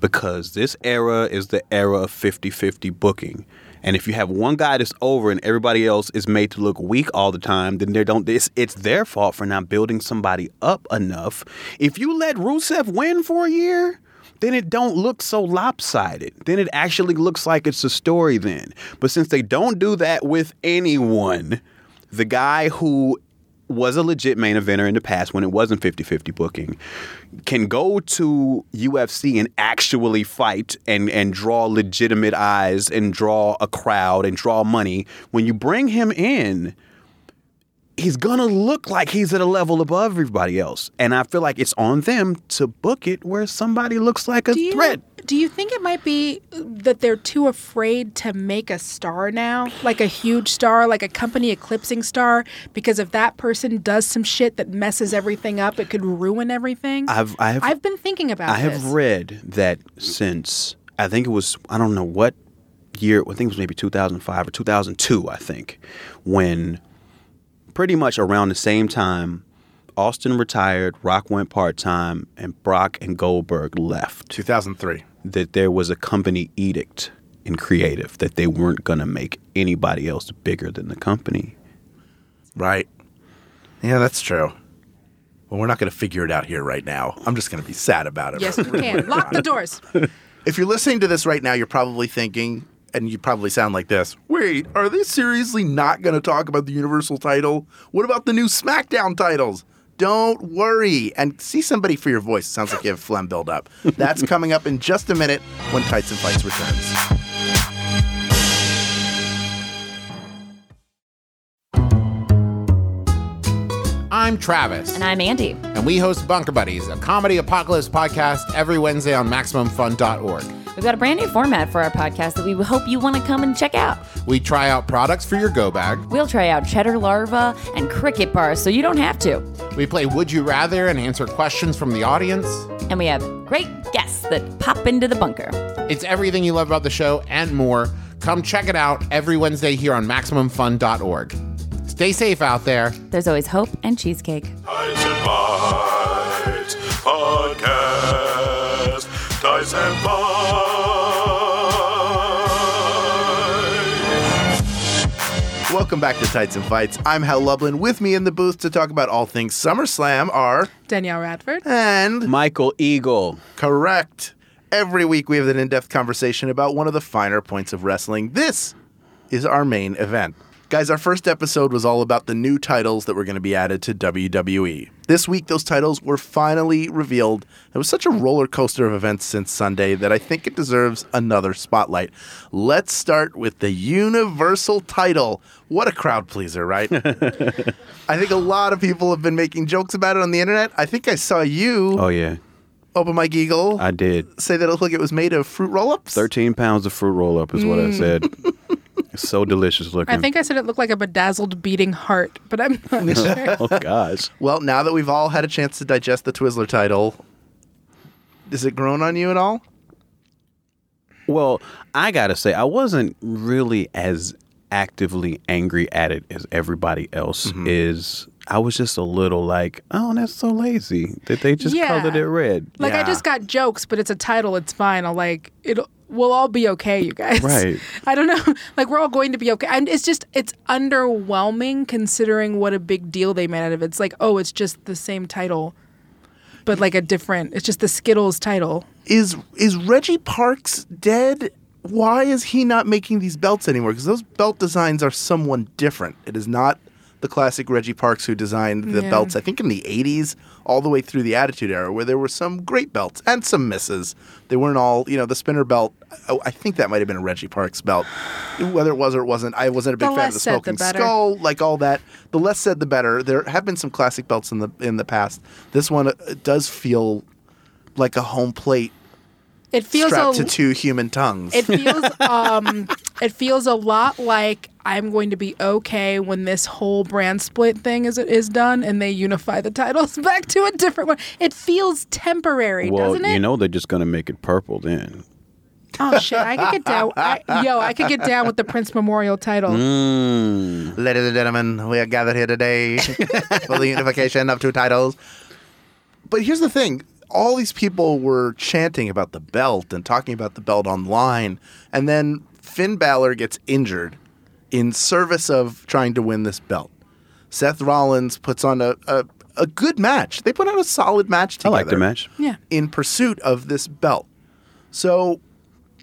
Because this era is the era of 50 50 booking. And if you have one guy that's over and everybody else is made to look weak all the time, then they don't. It's, it's their fault for not building somebody up enough. If you let Rusev win for a year, then it don't look so lopsided. Then it actually looks like it's a story. Then, but since they don't do that with anyone, the guy who was a legit main eventer in the past when it wasn't 50-50 booking can go to UFC and actually fight and and draw legitimate eyes and draw a crowd and draw money when you bring him in he's gonna look like he's at a level above everybody else and i feel like it's on them to book it where somebody looks like a Do you, threat do you think it might be that they're too afraid to make a star now? Like a huge star, like a company eclipsing star? Because if that person does some shit that messes everything up, it could ruin everything? i've i have I've been thinking about I have this. read that since I think it was I don't know what year I think it was maybe 2005 or 2002 I think when pretty much around the same time Austin retired, Rock went part time, and Brock and Goldberg left. 2003. That there was a company edict in creative that they weren't going to make anybody else bigger than the company. Right. Yeah, that's true. Well, we're not going to figure it out here right now. I'm just going to be sad about it. Yes, you can. Lock the doors. [laughs] If you're listening to this right now, you're probably thinking, and you probably sound like this Wait, are they seriously not going to talk about the Universal title? What about the new SmackDown titles? Don't worry and see somebody for your voice. Sounds like you have phlegm buildup. That's coming up in just a minute when Tights and Fights returns. I'm Travis, And I'm Andy. and we host Bunker Buddies, a comedy apocalypse podcast every Wednesday on MaximumFun.org. We've got a brand new format for our podcast that we hope you want to come and check out. We try out products for your go bag. We'll try out cheddar larva and cricket bars so you don't have to. We play Would You Rather and answer questions from the audience. And we have great guests that pop into the bunker. It's everything you love about the show and more. Come check it out every Wednesday here on MaximumFun.org. Stay safe out there. There's always hope and cheesecake. Tights and Fights Podcast. Tights and Fights. Welcome back to Tights and Fights. I'm Hal Lublin. With me in the booth to talk about all things SummerSlam are Danielle Radford. and Michael Eagle. Correct. Every week we have an in depth conversation about one of the finer points of wrestling. This is our main event. Guys, our first episode was all about the new titles that were going to be added to WWE. This week, those titles were finally revealed. It was such a roller coaster of events since Sunday that I think it deserves another spotlight. Let's start with the Universal title. What a crowd pleaser, right? [laughs] I think a lot of people have been making jokes about it on the internet. I think I saw you, Oh yeah, Open Mike Eagle, I did. say that it looked like it was made of fruit roll-ups. 13 pounds of fruit roll up is what I mm. said. [laughs] It's so delicious looking. I think I said it looked like a bedazzled beating heart, but I'm not [laughs] sure. oh gosh. Well, now that we've all had a chance to digest the Twizzler title, is it grown on you at all? Well, I gotta say, I wasn't really as actively angry at it as everybody else Mm-hmm. is. I was just a little like, oh, that's so lazy that they just Yeah. colored it red. Like I just got jokes, but it's a title. It's fine. I'll like it. We'll all be okay, you guys. Right. [laughs] I don't know. [laughs] Like we're all going to be okay. And it's just it's underwhelming considering what a big deal they made out of it. It's like oh, it's just the same title, but like a different. It's just the Skittles title. Is is Reggie Parks dead? Why is he not making these belts anymore? Because those belt designs are someone different. It is not the classic Reggie Parks who designed the Yeah. belts, I think in the 80s, all the way through the Attitude Era, where there were some great belts and some misses. They weren't all, you know, the spinner belt, oh, I think that might have been a Reggie Parks belt. Whether it was or it wasn't, I wasn't a big The fan of the the Smoking better. Skull, like all that. The less said, the better. There have been some classic belts in the in the past. This one uh, does feel like a home plate It feels strapped a, to two human tongues. It [laughs] feels um it feels a lot like I'm going to be okay when this whole brand split thing is is done and they unify the titles [laughs] back to a different one. It feels temporary, Well, doesn't it? you know they're just gonna make it purple then. oh shit, I could get down. [laughs] I, yo, I could get down with the Prince Memorial title. Mm. Ladies and gentlemen, we are gathered here today for the unification of two titles. But here's the thing all these people were chanting about the belt and talking about the belt online, and then Finn Balor gets injured in service of trying to win this belt. Seth Rollins puts on a, a, a good match. They put on a solid match together. I like the match. Yeah. in pursuit of this belt. So,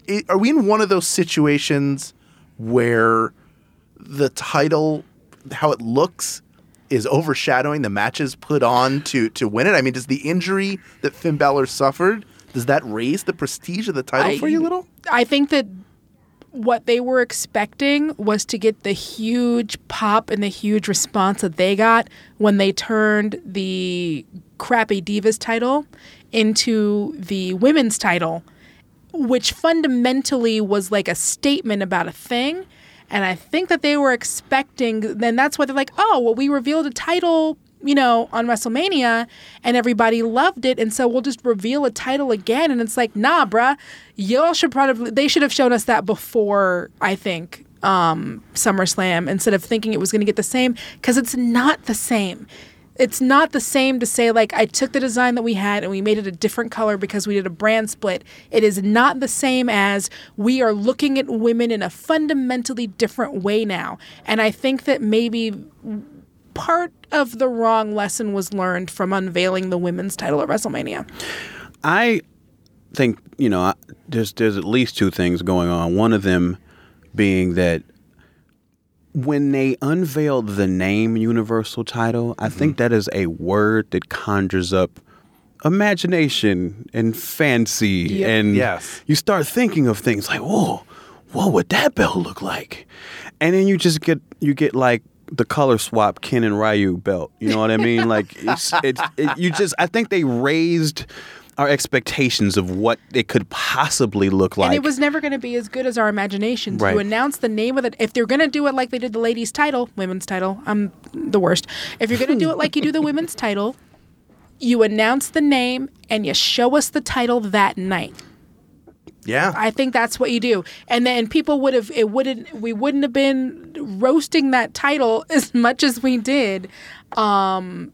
i are we in one of those situations where the title, how it looks, is overshadowing the matches put on to to win it? I mean, does the injury that Finn Balor suffered does that raise the prestige of the title I- for you a little? I think that what they were expecting was to get the huge pop and the huge response that they got when they turned the crappy Divas title into the women's title, which fundamentally was like a statement about a thing. And I think that they were expecting, then that's why they're like, oh, well, we revealed a title, you know, on WrestleMania and everybody loved it. And so we'll just reveal a title again. And it's like, nah, bruh, y'all should probably, they should have shown us that before, I think, um, SummerSlam instead of thinking it was going to get the same because it's not the same. It's not the same to say, like, I took the design that we had and we made it a different color because we did a brand split. It is not the same as we are looking at women in a fundamentally different way now. And I think that maybe part of the wrong lesson was learned from unveiling the women's title at WrestleMania. I think you know there's there's at least two things going on. One of them being that when they unveiled the name Universal Title, I think mm-hmm. that is a word that conjures up imagination and fancy, Yep. and Yes. you start thinking of things like, whoa, what would that belt look like? And then you just get you get like the color swap Ken and Ryu belt. You know what I mean? like it's, it's it, you just I think they raised our expectations of what it could possibly look like. and it was never going to be as good as our imaginations. Right. You announce the name of it. If they're going to do it like they did the ladies' title, women's title, I'm the worst. If you're going to do it like you do the women's [laughs] title, you announce the name and you show us the title that night. Yeah. I think that's what you do. And then people would have it wouldn't we wouldn't have been roasting that title [laughs] as much as we did um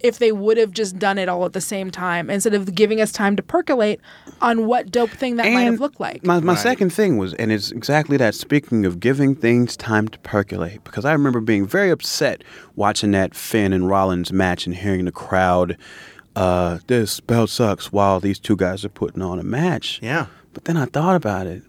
if they would have just done it all at the same time instead of giving us time to percolate on what dope thing that might have looked like. My, my second thing was, and it's exactly that. Speaking of giving things time to percolate, because I remember being very upset watching that Finn and Rollins match and hearing the crowd, uh, "This belt sucks," while these two guys are putting on a match. Yeah. But then I thought about it.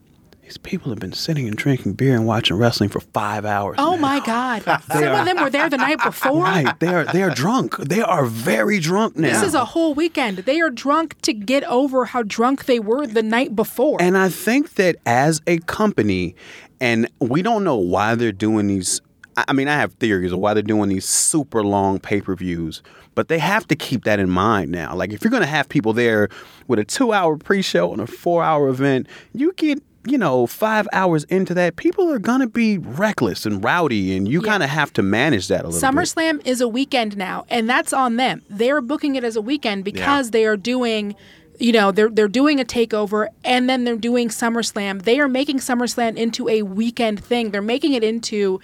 These people have been sitting and drinking beer and watching wrestling for five hours. Oh now. my God! Some of them were there the night [laughs] before. Right, they are they are drunk. They are very drunk now. This is a whole weekend. They are drunk to get over how drunk they were the night before. And I think that as a company, and we don't know why they're doing these. I I mean, I have theories of why they're doing these super long pay per views, but they have to keep that in mind now. Like, if you're going to have people there with a two hour pre show and a four hour event, you get, you know, five hours into that, people are going to be reckless and rowdy, and you Yeah. kind of have to manage that a little bit. SummerSlam is a weekend now, and that's on them. They're booking it as a weekend because they are doing, you know, they're they're doing a takeover and then they're doing SummerSlam. They are making SummerSlam into a weekend thing. They're making it into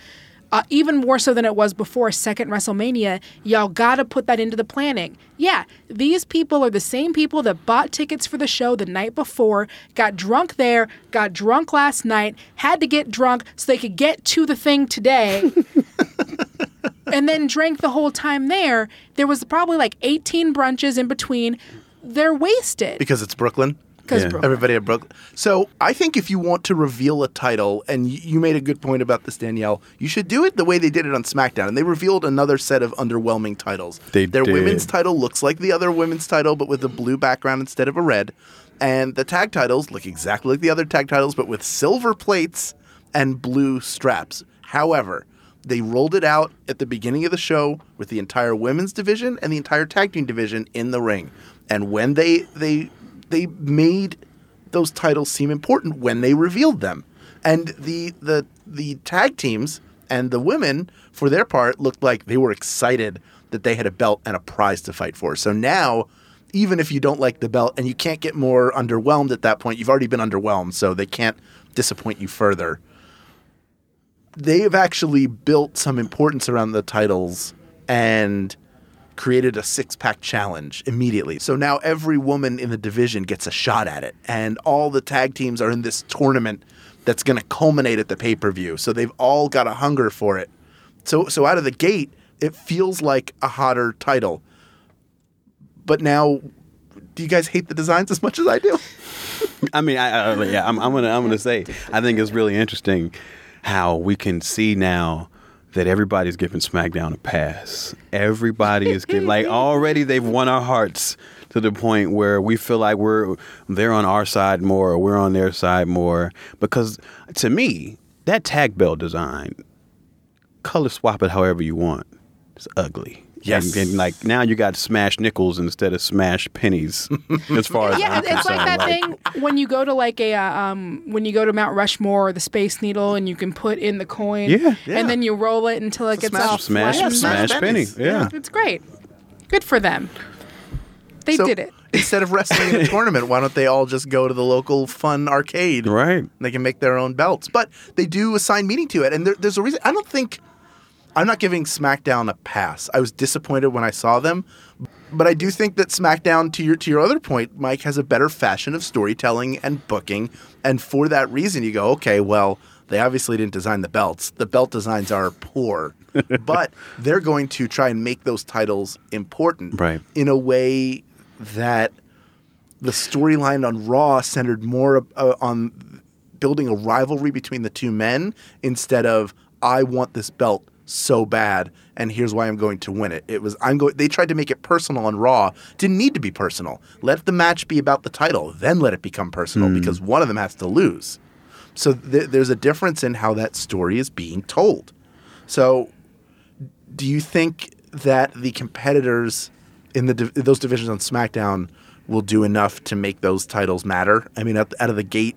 uh, even more so than it was before second WrestleMania. Y'all got to put that into the planning. Yeah, these people are the same people that bought tickets for the show the night before, got drunk there, got drunk last night, had to get drunk so they could get to the thing today [laughs] and then drank the whole time there. There was probably like 18 brunches in between. They're wasted. Because it's Brooklyn. Because Yeah. Everybody at Brooklyn. So I think if you want to reveal a title, and you made a good point about this, Danielle, you should do it the way they did it on SmackDown. And they revealed another set of underwhelming titles. They Their did. women's title looks like the other women's title, but with a blue background instead of a red. And the tag titles look exactly like the other tag titles, but with silver plates and blue straps. However, they rolled it out at the beginning of the show with the entire women's division and the entire tag team division in the ring. And when they they they made those titles seem important when they revealed them. And the the the tag teams and the women, for their part, looked like they were excited that they had a belt and a prize to fight for. So now, even if you don't like the belt and you can't get more underwhelmed at that point, you've already been underwhelmed, so they can't disappoint you further. They have actually built some importance around the titles and created a six pack challenge immediately. So now every woman in the division gets a shot at it, and all the tag teams are in this tournament that's going to culminate at the pay per view. So they've all got a hunger for it. So so out of the gate, it feels like a hotter title. But now, do you guys hate the designs as much as I do? [laughs] I mean, I, I, yeah, I'm, I'm gonna I'm gonna say I think it's really interesting how we can see now that everybody's giving SmackDown a pass. Everybody is giving like already they've won our hearts to the point where we feel like we're they're on our side more or we're on their side more because to me that tag belt design color swap it however you want it's ugly Yes. and, and like now you got smash nickels instead of smash pennies [laughs] as far as yeah, I'm it's like concerned. that thing when you go to like a uh, um when you go to Mount Rushmore or the Space Needle and you can put in the coin. Yeah. Yeah. And then you roll it until it It's gets smash- all smash flat. smash, smash penny. pennies. Yeah. It's great. Good for them. They So did it. [laughs] Instead of wrestling in a tournament, why don't they all just go to the local fun arcade? Right. They can make their own belts. But they do assign meaning to it. And there, there's a reason. I don't think. I'm not giving SmackDown a pass. I was disappointed when I saw them. But I do think that SmackDown, to your to your other point, Mike, has a better fashion of storytelling and booking. And for that reason, you go, okay, well, they obviously didn't design the belts. The belt designs are poor. [laughs] but they're going to try and make those titles important Right. in a way that the storyline on Raw centered more uh, on building a rivalry between the two men instead of I want this belt so bad and here's why I'm going to win it. It was I'm going they tried to make it personal on Raw. Didn't need to be personal. Let the match be about the title, then let it become personal hmm. because one of them has to lose. So th- there's a difference in how that story is being told. So do you think that the competitors in the div- those divisions on SmackDown will do enough to make those titles matter? I mean, out, out of the gate,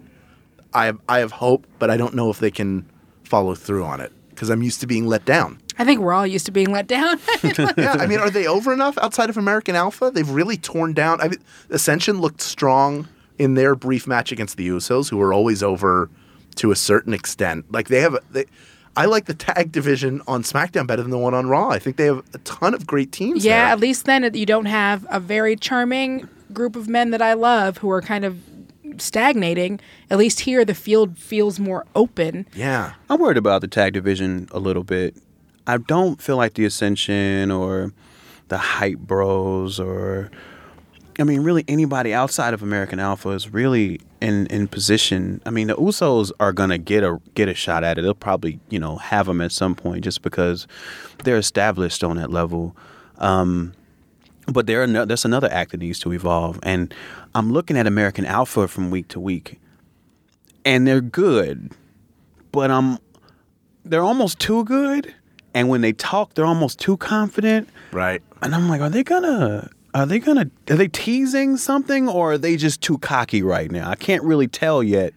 I have, I have hope, but I don't know if they can follow through on it because I'm used to being let down. I think we're all used to being let down. [laughs] yeah, I mean, are they over enough outside of American Alpha? They've really torn down. I mean, Ascension looked strong in their brief match against the Usos, who are always over to a certain extent. Like they have, they, I like the tag division on SmackDown better than the one on Raw. I think they have a ton of great teams. yeah, there. at least then you don't have a very charming group of men that I love who are kind of stagnating. At least here, the field feels more open. yeah. I'm worried about the tag division a little bit. I don't feel like the Ascension or the Hype Bros or I mean really anybody outside of American Alpha is really in in position. I mean the Usos are gonna get a get a shot at it. They'll probably you know have them at some point just because they're established on that level. Um, but there are no, there's another act that needs to evolve, and I'm looking at American Alpha from week to week, and they're good, but I'm they're almost too good. And when they talk, they're almost too confident. Right. And I'm like, are they gonna are they gonna are they teasing something or are they just too cocky right now? I can't really tell yet.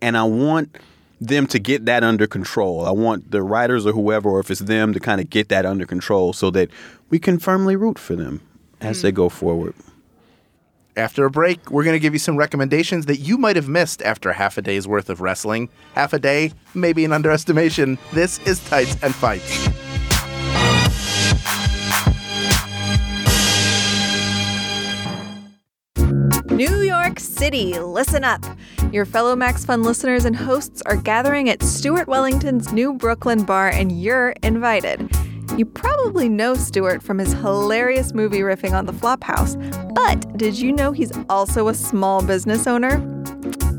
And I want them to get that under control. I want the writers or whoever, or if it's them, to kind of get that under control so that we can firmly root for them as they mm. go forward. After a break, we're going to give you some recommendations that you might have missed after half a day's worth of wrestling. Half a day, maybe an underestimation. This is Tights and Fights. New York City, listen up. Your fellow Max Fun listeners and hosts are gathering at Stuart Wellington's new Brooklyn bar, and you're invited. You probably know Stuart from his hilarious movie riffing on the Flophouse, but did you know he's also a small business owner?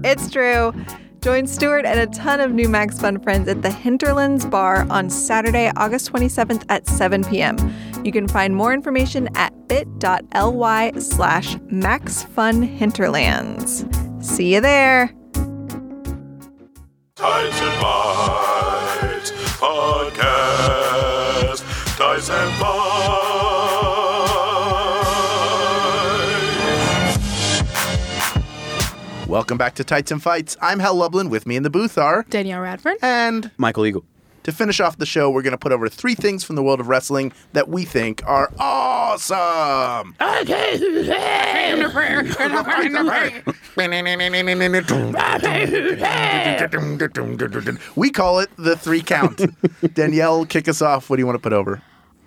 It's true. Join Stuart and a ton of new Max Fun friends at the Hinterlands Bar on Saturday, August 27th at 7 p.m. You can find more information at bit.ly slash maxfunhinterlands. See you there. Podcast. And Bites. Welcome back to Tights and Fights. I'm Hal Lublin. With me in the booth are Danielle Radford. and Michael Eagle. to finish off the show, we're going to put over three things from the world of wrestling that we think are awesome. Okay. We call it the three count. [laughs] Danielle, kick us off. What do you want to put over?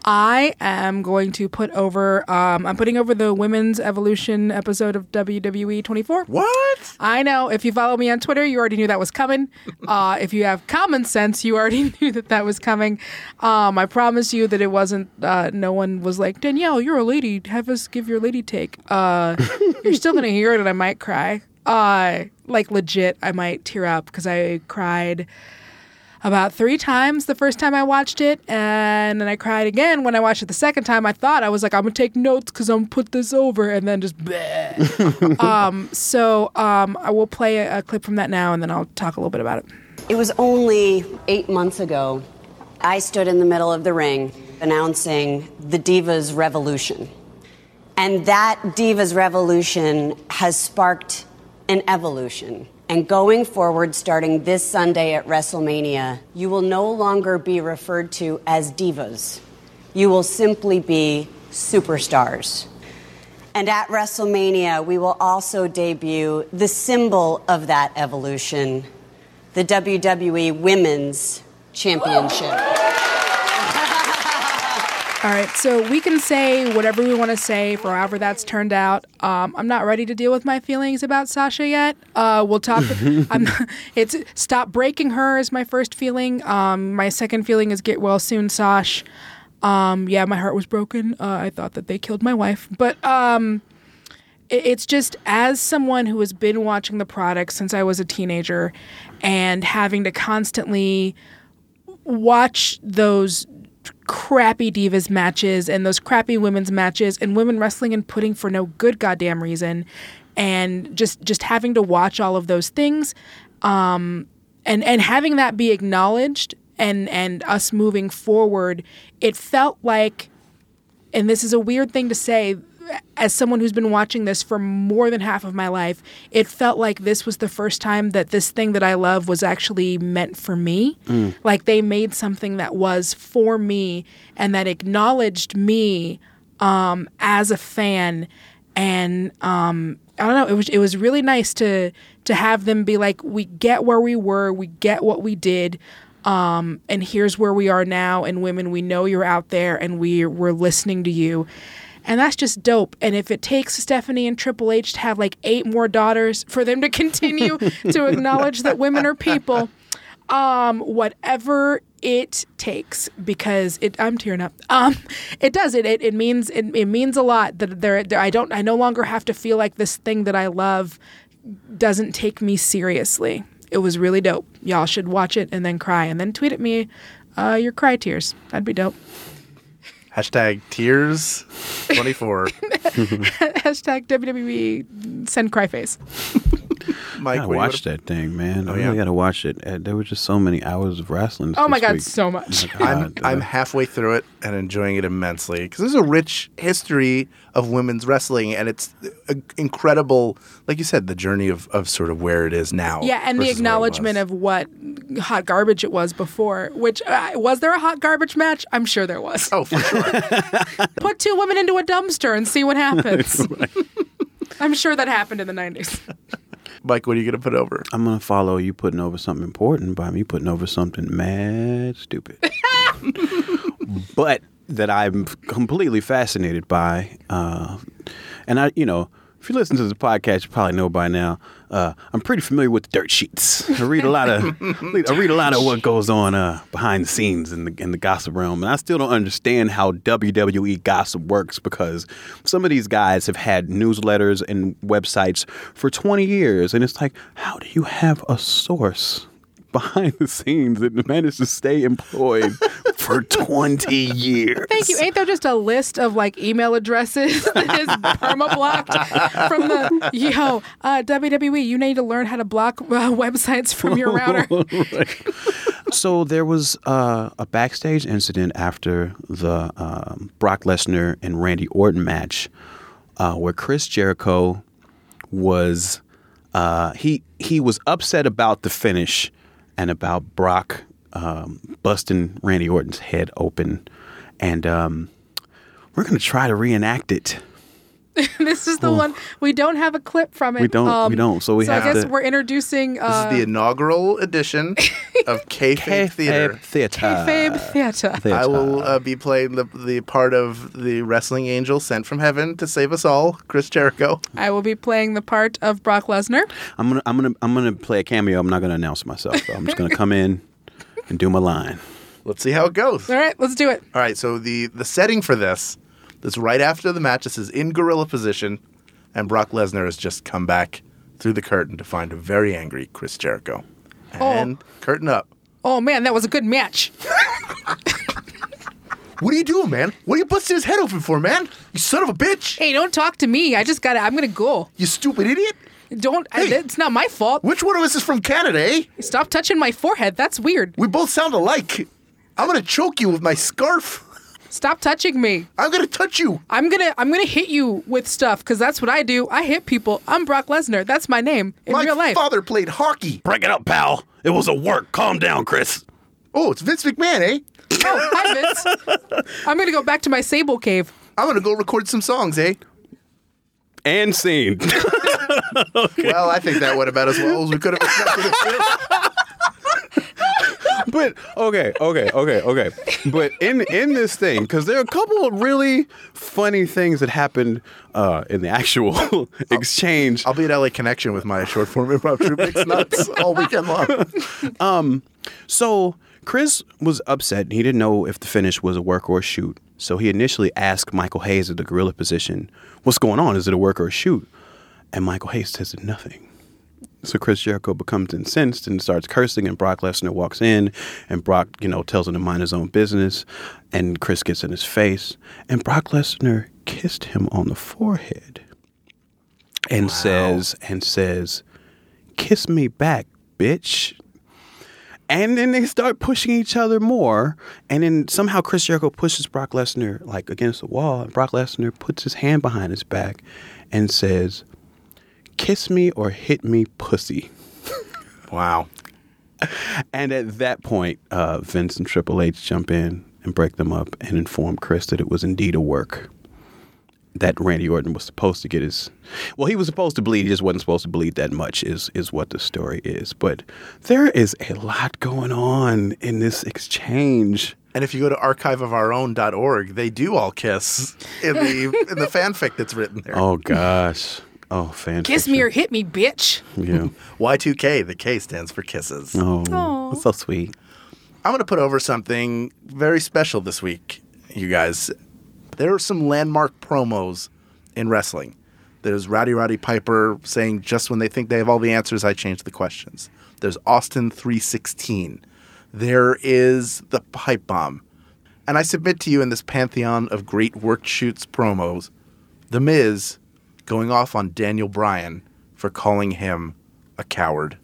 I am going to put over. Um, I'm putting over the women's evolution episode of WWE 24. What? I know. If you follow me on Twitter, you already knew that was coming. [laughs] Uh, if you have common sense, you already [laughs] knew that that was coming. Um, I promise you that it wasn't. Uh, no one was like Danielle, you're a lady. Have us give your lady take. Uh, [laughs] you're still gonna hear it, and I might cry. Uh, like legit, I might tear up because I cried about three times the first time I watched it, and then I cried again when I watched it the second time. I thought I was like, I'm gonna take notes because I'm gonna put this over, and then just. bleh. [laughs] um, so um, I will play a, a clip from that now, and then I'll talk a little bit about it. It was only eight months ago, I stood in the middle of the ring announcing the Divas Revolution. And that Divas Revolution has sparked an evolution. And going forward, starting this Sunday at WrestleMania, you will no longer be referred to as divas. You will simply be superstars. And at WrestleMania, we will also debut the symbol of that evolution the WWE Women's Championship. All right, so we can say whatever we want to say for however that's turned out. Um, I'm not ready to deal with my feelings about Sasha yet. Uh, we'll talk. [laughs] [laughs] I'm, it's stop breaking her is my first feeling. Um, my second feeling is get well soon, Sash. Um, yeah, my heart was broken. Uh, I thought that they killed my wife, but um, it- it's just as someone who has been watching the product since I was a teenager, and having to constantly watch those crappy divas matches and those crappy women's matches and women wrestling and putting for no good goddamn reason and just just having to watch all of those things um and and having that be acknowledged and and us moving forward it felt like and this is a weird thing to say as someone who's been watching this for more than half of my life, it felt like this was the first time that this thing that I love was actually meant for me. Like they made something that was for me and that acknowledged me um, as a fan. And um, I don't know, it was it was really nice to to have them be like, we get where we were, we get what we did. Um, and here's where we are now. And women, we know you're out there, and we we're listening to you. And that's just dope. And if it takes Stephanie and Triple H to have like eight more daughters for them to continue to [laughs] acknowledge that women are people, um, whatever it takes, because it, I'm tearing up. Um, it does it. It, it means it, it means a lot that there, there. I don't. I no longer have to feel like this thing that I love doesn't take me seriously. It was really dope. Y'all should watch it and then cry and then tweet at me uh, your cry tears. That'd be dope. Hashtag tears 24. [laughs] Hashtag WWE send cry face. [laughs] [laughs] Mike, I what do you watched that thing, man. I yeah? really got to watch it. Uh, There were just so many hours of wrestling. Oh my god, week. so much. Oh my [laughs] I'm, I'm uh, halfway through it and enjoying it immensely because there's a rich history of women's wrestling and it's a, incredible, like you said, the journey of, of sort of where it is now. Yeah, and the versus where it acknowledgement was. of what hot garbage it was before. Which uh, was there a hot garbage match? I'm sure there was. Oh, for sure. [laughs] Put two women into a dumpster and see what happens. I'm sure that happened in the 90s. Mike, what are you going to put over? I'm gonna follow you putting over something important by me putting over something mad stupid, [laughs] but that I'm completely fascinated by. Uh, and I, you know, if you listen to the podcast, you probably know by now. Uh, I'm pretty familiar with the dirt sheets. I read a lot of [laughs] I read a lot of what goes on uh, behind the scenes in the in the gossip realm, and I still don't understand how WWE gossip works because some of these guys have had newsletters and websites for 20 years, and it's like, how do you have a source? Behind the scenes that managed to stay employed for 20 years. Thank you. Ain't there just a list of like email addresses [laughs] that is perma blocked from the yo uh, WWE? You need to learn how to block uh, websites from your router. [laughs] So there was uh, a backstage incident after the um, Brock Lesnar and Randy Orton match, uh, where Chris Jericho was uh, he he was upset about the finish and about Brock um, busting Randy Orton's head open, and um, we're gonna try to reenact it. [laughs] this is the one we don't have a clip from it. We don't- we don't, so we so have I guess to- we're introducing This uh, is the inaugural edition of [laughs] Kayfabe Theater. Theater. Kayfabe Theater. Theater. I will uh, be playing the the part of the wrestling angel sent from heaven to save us all, Chris Jericho. I will be playing the part of Brock Lesnar. I'm gonna I'm gonna I'm gonna play a cameo. I'm not gonna announce myself. Though. I'm just gonna come in and do my line. Let's see how it goes. All right, let's do it. All right, so the the setting for this, this right after the match. This is in gorilla position, and Brock Lesnar has just come back through the curtain to find a very angry Chris Jericho. And curtain up. Oh man, that was a good match. [laughs] What are you doing, man? What are you busting his head open for, man? You son of a bitch! Hey, don't talk to me. I just got to I'm to go. You stupid idiot! Don't I, Hey. it's not my fault. Which one of us is from Canada, eh? Stop touching my forehead. That's weird. We both sound alike. I'm gonna choke you with my scarf. Stop touching me. I'm gonna touch you. I'm going to I'm going to hit you with stuff cuz that's what I do. I hit people. I'm Brock Lesnar. That's my name in my real life. My father played hockey. Break it up, pal. It was a work. Calm down, Chris. Oh, it's Vince McMahon, eh? Oh, hi Vince. [laughs] I'm going to go back to my sable cave. I'm gonna go record some songs, eh? And scene. [laughs] Well, I think that went about as well as we could have expected it to. [laughs] [laughs] but okay, okay, okay, okay. But in in this thing, because there are a couple of really funny things that happened uh, in the actual [laughs] exchange. I'll be at LA Connection with my short form improv troupe Mix Nuts all weekend long. So Chris was upset. He didn't know if the finish was a work or a shoot. So he initially asked Michael Hayes at the gorilla position, "What's going on? Is it a work or a shoot?" And Michael Hayes says nothing. So Chris Jericho becomes incensed and starts cursing, and Brock Lesnar walks in, and Brock, you know, tells him to mind his own business, and Chris gets in his face, and Brock Lesnar kissed him on the forehead, and says, and says, "Kiss me back, bitch." And then they start pushing each other more. And then somehow Chris Jericho pushes Brock Lesnar like against the wall. And Brock Lesnar puts his hand behind his back and says, Kiss me or hit me, pussy. Wow. And at that point, uh, Vince and Triple H jump in and break them up and inform Chris that it was indeed a work. That Randy Orton was supposed to get his, well, he was supposed to bleed. He just wasn't supposed to bleed that much. Is is what the story is. But there is a lot going on in this exchange. And if you go to archiveofourown.org, they do all kiss in the in the fanfic that's written there. Oh gosh. Oh, fan. Kiss me or hit me, bitch. Yeah. [laughs] Y2K, the K stands for kisses. Oh, that's so sweet. I'm going to put over something very special this week, you guys. There are some landmark promos in wrestling. There's Rowdy Roddy Piper saying, just when they think they have all the answers, I change the questions. There's Austin 316. There is the pipe bomb. And I submit to you in this pantheon of great work shoots promos, The Miz going off on Daniel Bryan for calling him a coward.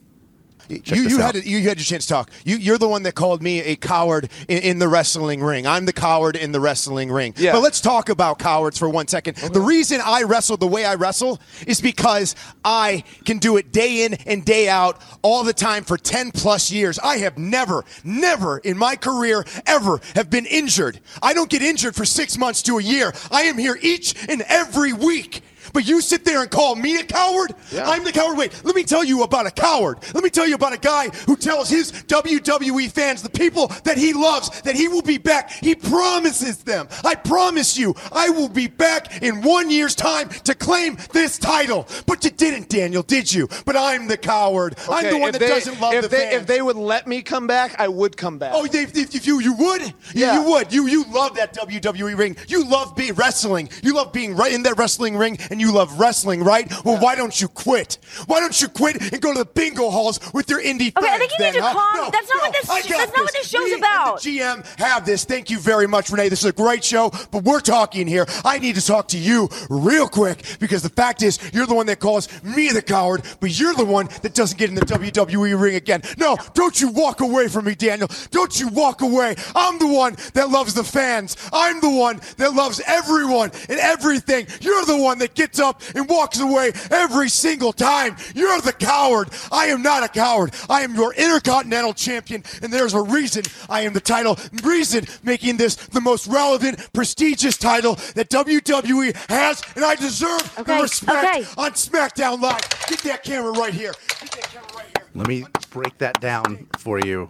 You, you out. had you had your chance to talk. You, you're the one that called me a coward in, in the wrestling ring. I'm the coward in the wrestling ring. Yeah. But let's talk about cowards for one second. The reason I wrestle the way I wrestle is because I can do it day in and day out, all the time for 10 plus years. I have never, never in my career ever have been injured. I don't get injured for six months to a year. I am here each and every week. But you sit there and call me a coward? I'm the coward. Wait, let me tell you about a coward. Let me tell you about a guy who tells his WWE fans, the people that he loves, that he will be back. He promises them. I promise you, I will be back in one year's time to claim this title. But you didn't, Daniel, did you? But I'm the coward. I'm the one that they- doesn't love if the they, fans. If they would let me come back, I would come back. Oh, if, if, if you you would, You- Yeah. you would. You you love that WWE ring. You love being wrestling. You love being right in that wrestling ring, and you love wrestling, right? Well, why don't you quit? Why don't you quit and go to the bingo halls with your indie Okay, I think you need then, to huh? calm- No, that's not no, what this- that's not what this show's Me and about. GM have this. Thank you very much, Renee. This is a great show, but we're talking here. I need to talk to you real quick because the fact is, you're the one that calls me the coward, but you're the one that doesn't get in the WWE ring again. No, don't you walk away from me, Daniel. Don't you walk away. I'm the one that loves the fans. I'm the one that loves everyone and everything. You're the one that gets up and walks away every single time. You're the coward. I am not a coward. I am your Intercontinental Champion, and there's a reason I am the title. Reason making this the most relevant, prestigious title that WWE has, and I deserve Okay, the respect okay. on SmackDown Live. Get that camera right here. Get that camera right here. Let me break that down for you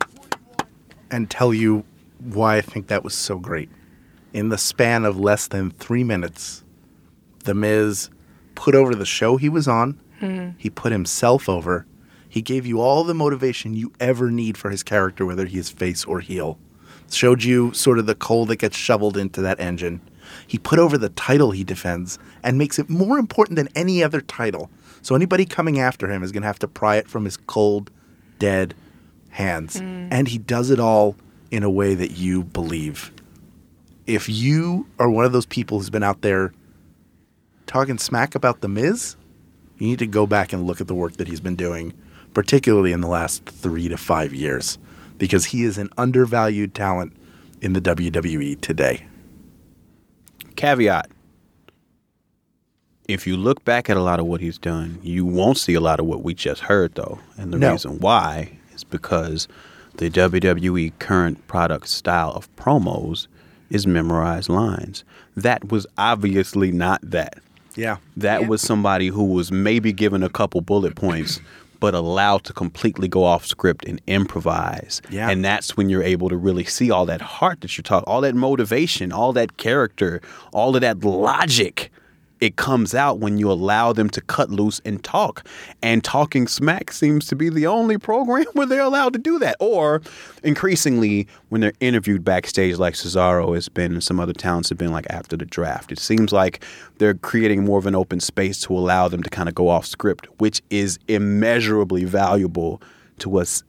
and tell you why I think that was so great. In the span of less than three minutes, The Miz put over the show he was on, hmm. he put himself over, he gave you all the motivation you ever need for his character, whether he is face or heel. Showed you sort of the coal that gets shoveled into that engine. He put over the title he defends and makes it more important than any other title. So anybody coming after him is going to have to pry it from his cold, dead hands. Hmm. And he does it all in a way that you believe. If you are one of those people who's been out there talking smack about The Miz, you need to go back and look at the work that he's been doing, particularly in the last three to five years, because he is an undervalued talent in the WWE today. Caveat. If you look back at a lot of what he's done, you won't see a lot of what we just heard, though. And the No. reason why is because the WWE current product style of promos is memorized lines. That was obviously not that. Yeah. That Yeah. was somebody who was maybe given a couple bullet points, but allowed to completely go off script and improvise. Yeah. And that's when you're able to really see all that heart that you're talking, all that motivation, all that character, all of that logic. It comes out when you allow them to cut loose and talk. And Talking Smack seems to be the only program [laughs] where they're allowed to do that. Or increasingly, when they're interviewed backstage, like Cesaro has been and some other talents have been like after the draft. It seems like they're creating more of an open space to allow them to kind of go off script, which is immeasurably valuable to us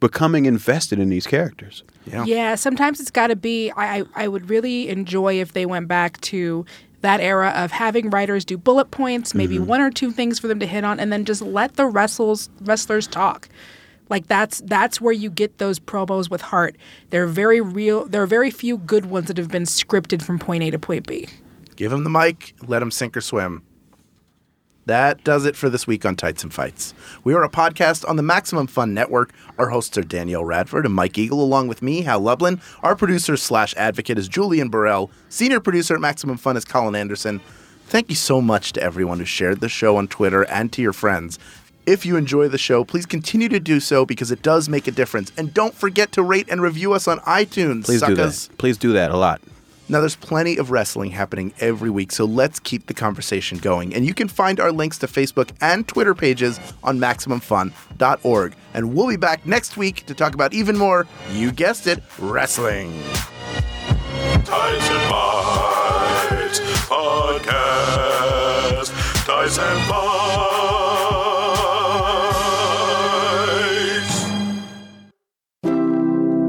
becoming invested in these characters. Yeah. Yeah, sometimes it's got to be. I, I I would really enjoy if they went back to that era of having writers do bullet points, maybe mm-hmm. one or two things for them to hit on, and then just let the wrestlers wrestlers talk. Like that's that's where you get those promos with heart. They're very real. There are very few good ones that have been scripted from point A to point B. Give them the mic, let them sink or swim. That does it for this week on Tights and Fights. We are a podcast on the Maximum Fun Network. Our hosts are Danielle Radford and Mike Eagle, along with me, Hal Lublin. Our producer slash advocate is Julian Burrell. Senior producer at Maximum Fun is Colin Anderson. Thank you so much to everyone who shared the show on Twitter and to your friends. If you enjoy the show, please continue to do so because it does make a difference. And don't forget to rate and review us on iTunes. Please do that. Please do that a lot. Now, there's plenty of wrestling happening every week, so let's keep the conversation going. And you can find our links to Facebook and Twitter pages on MaximumFun.org. And we'll be back next week to talk about even more, you guessed it, wrestling. Tights and Fights Podcast. Tights and Fights.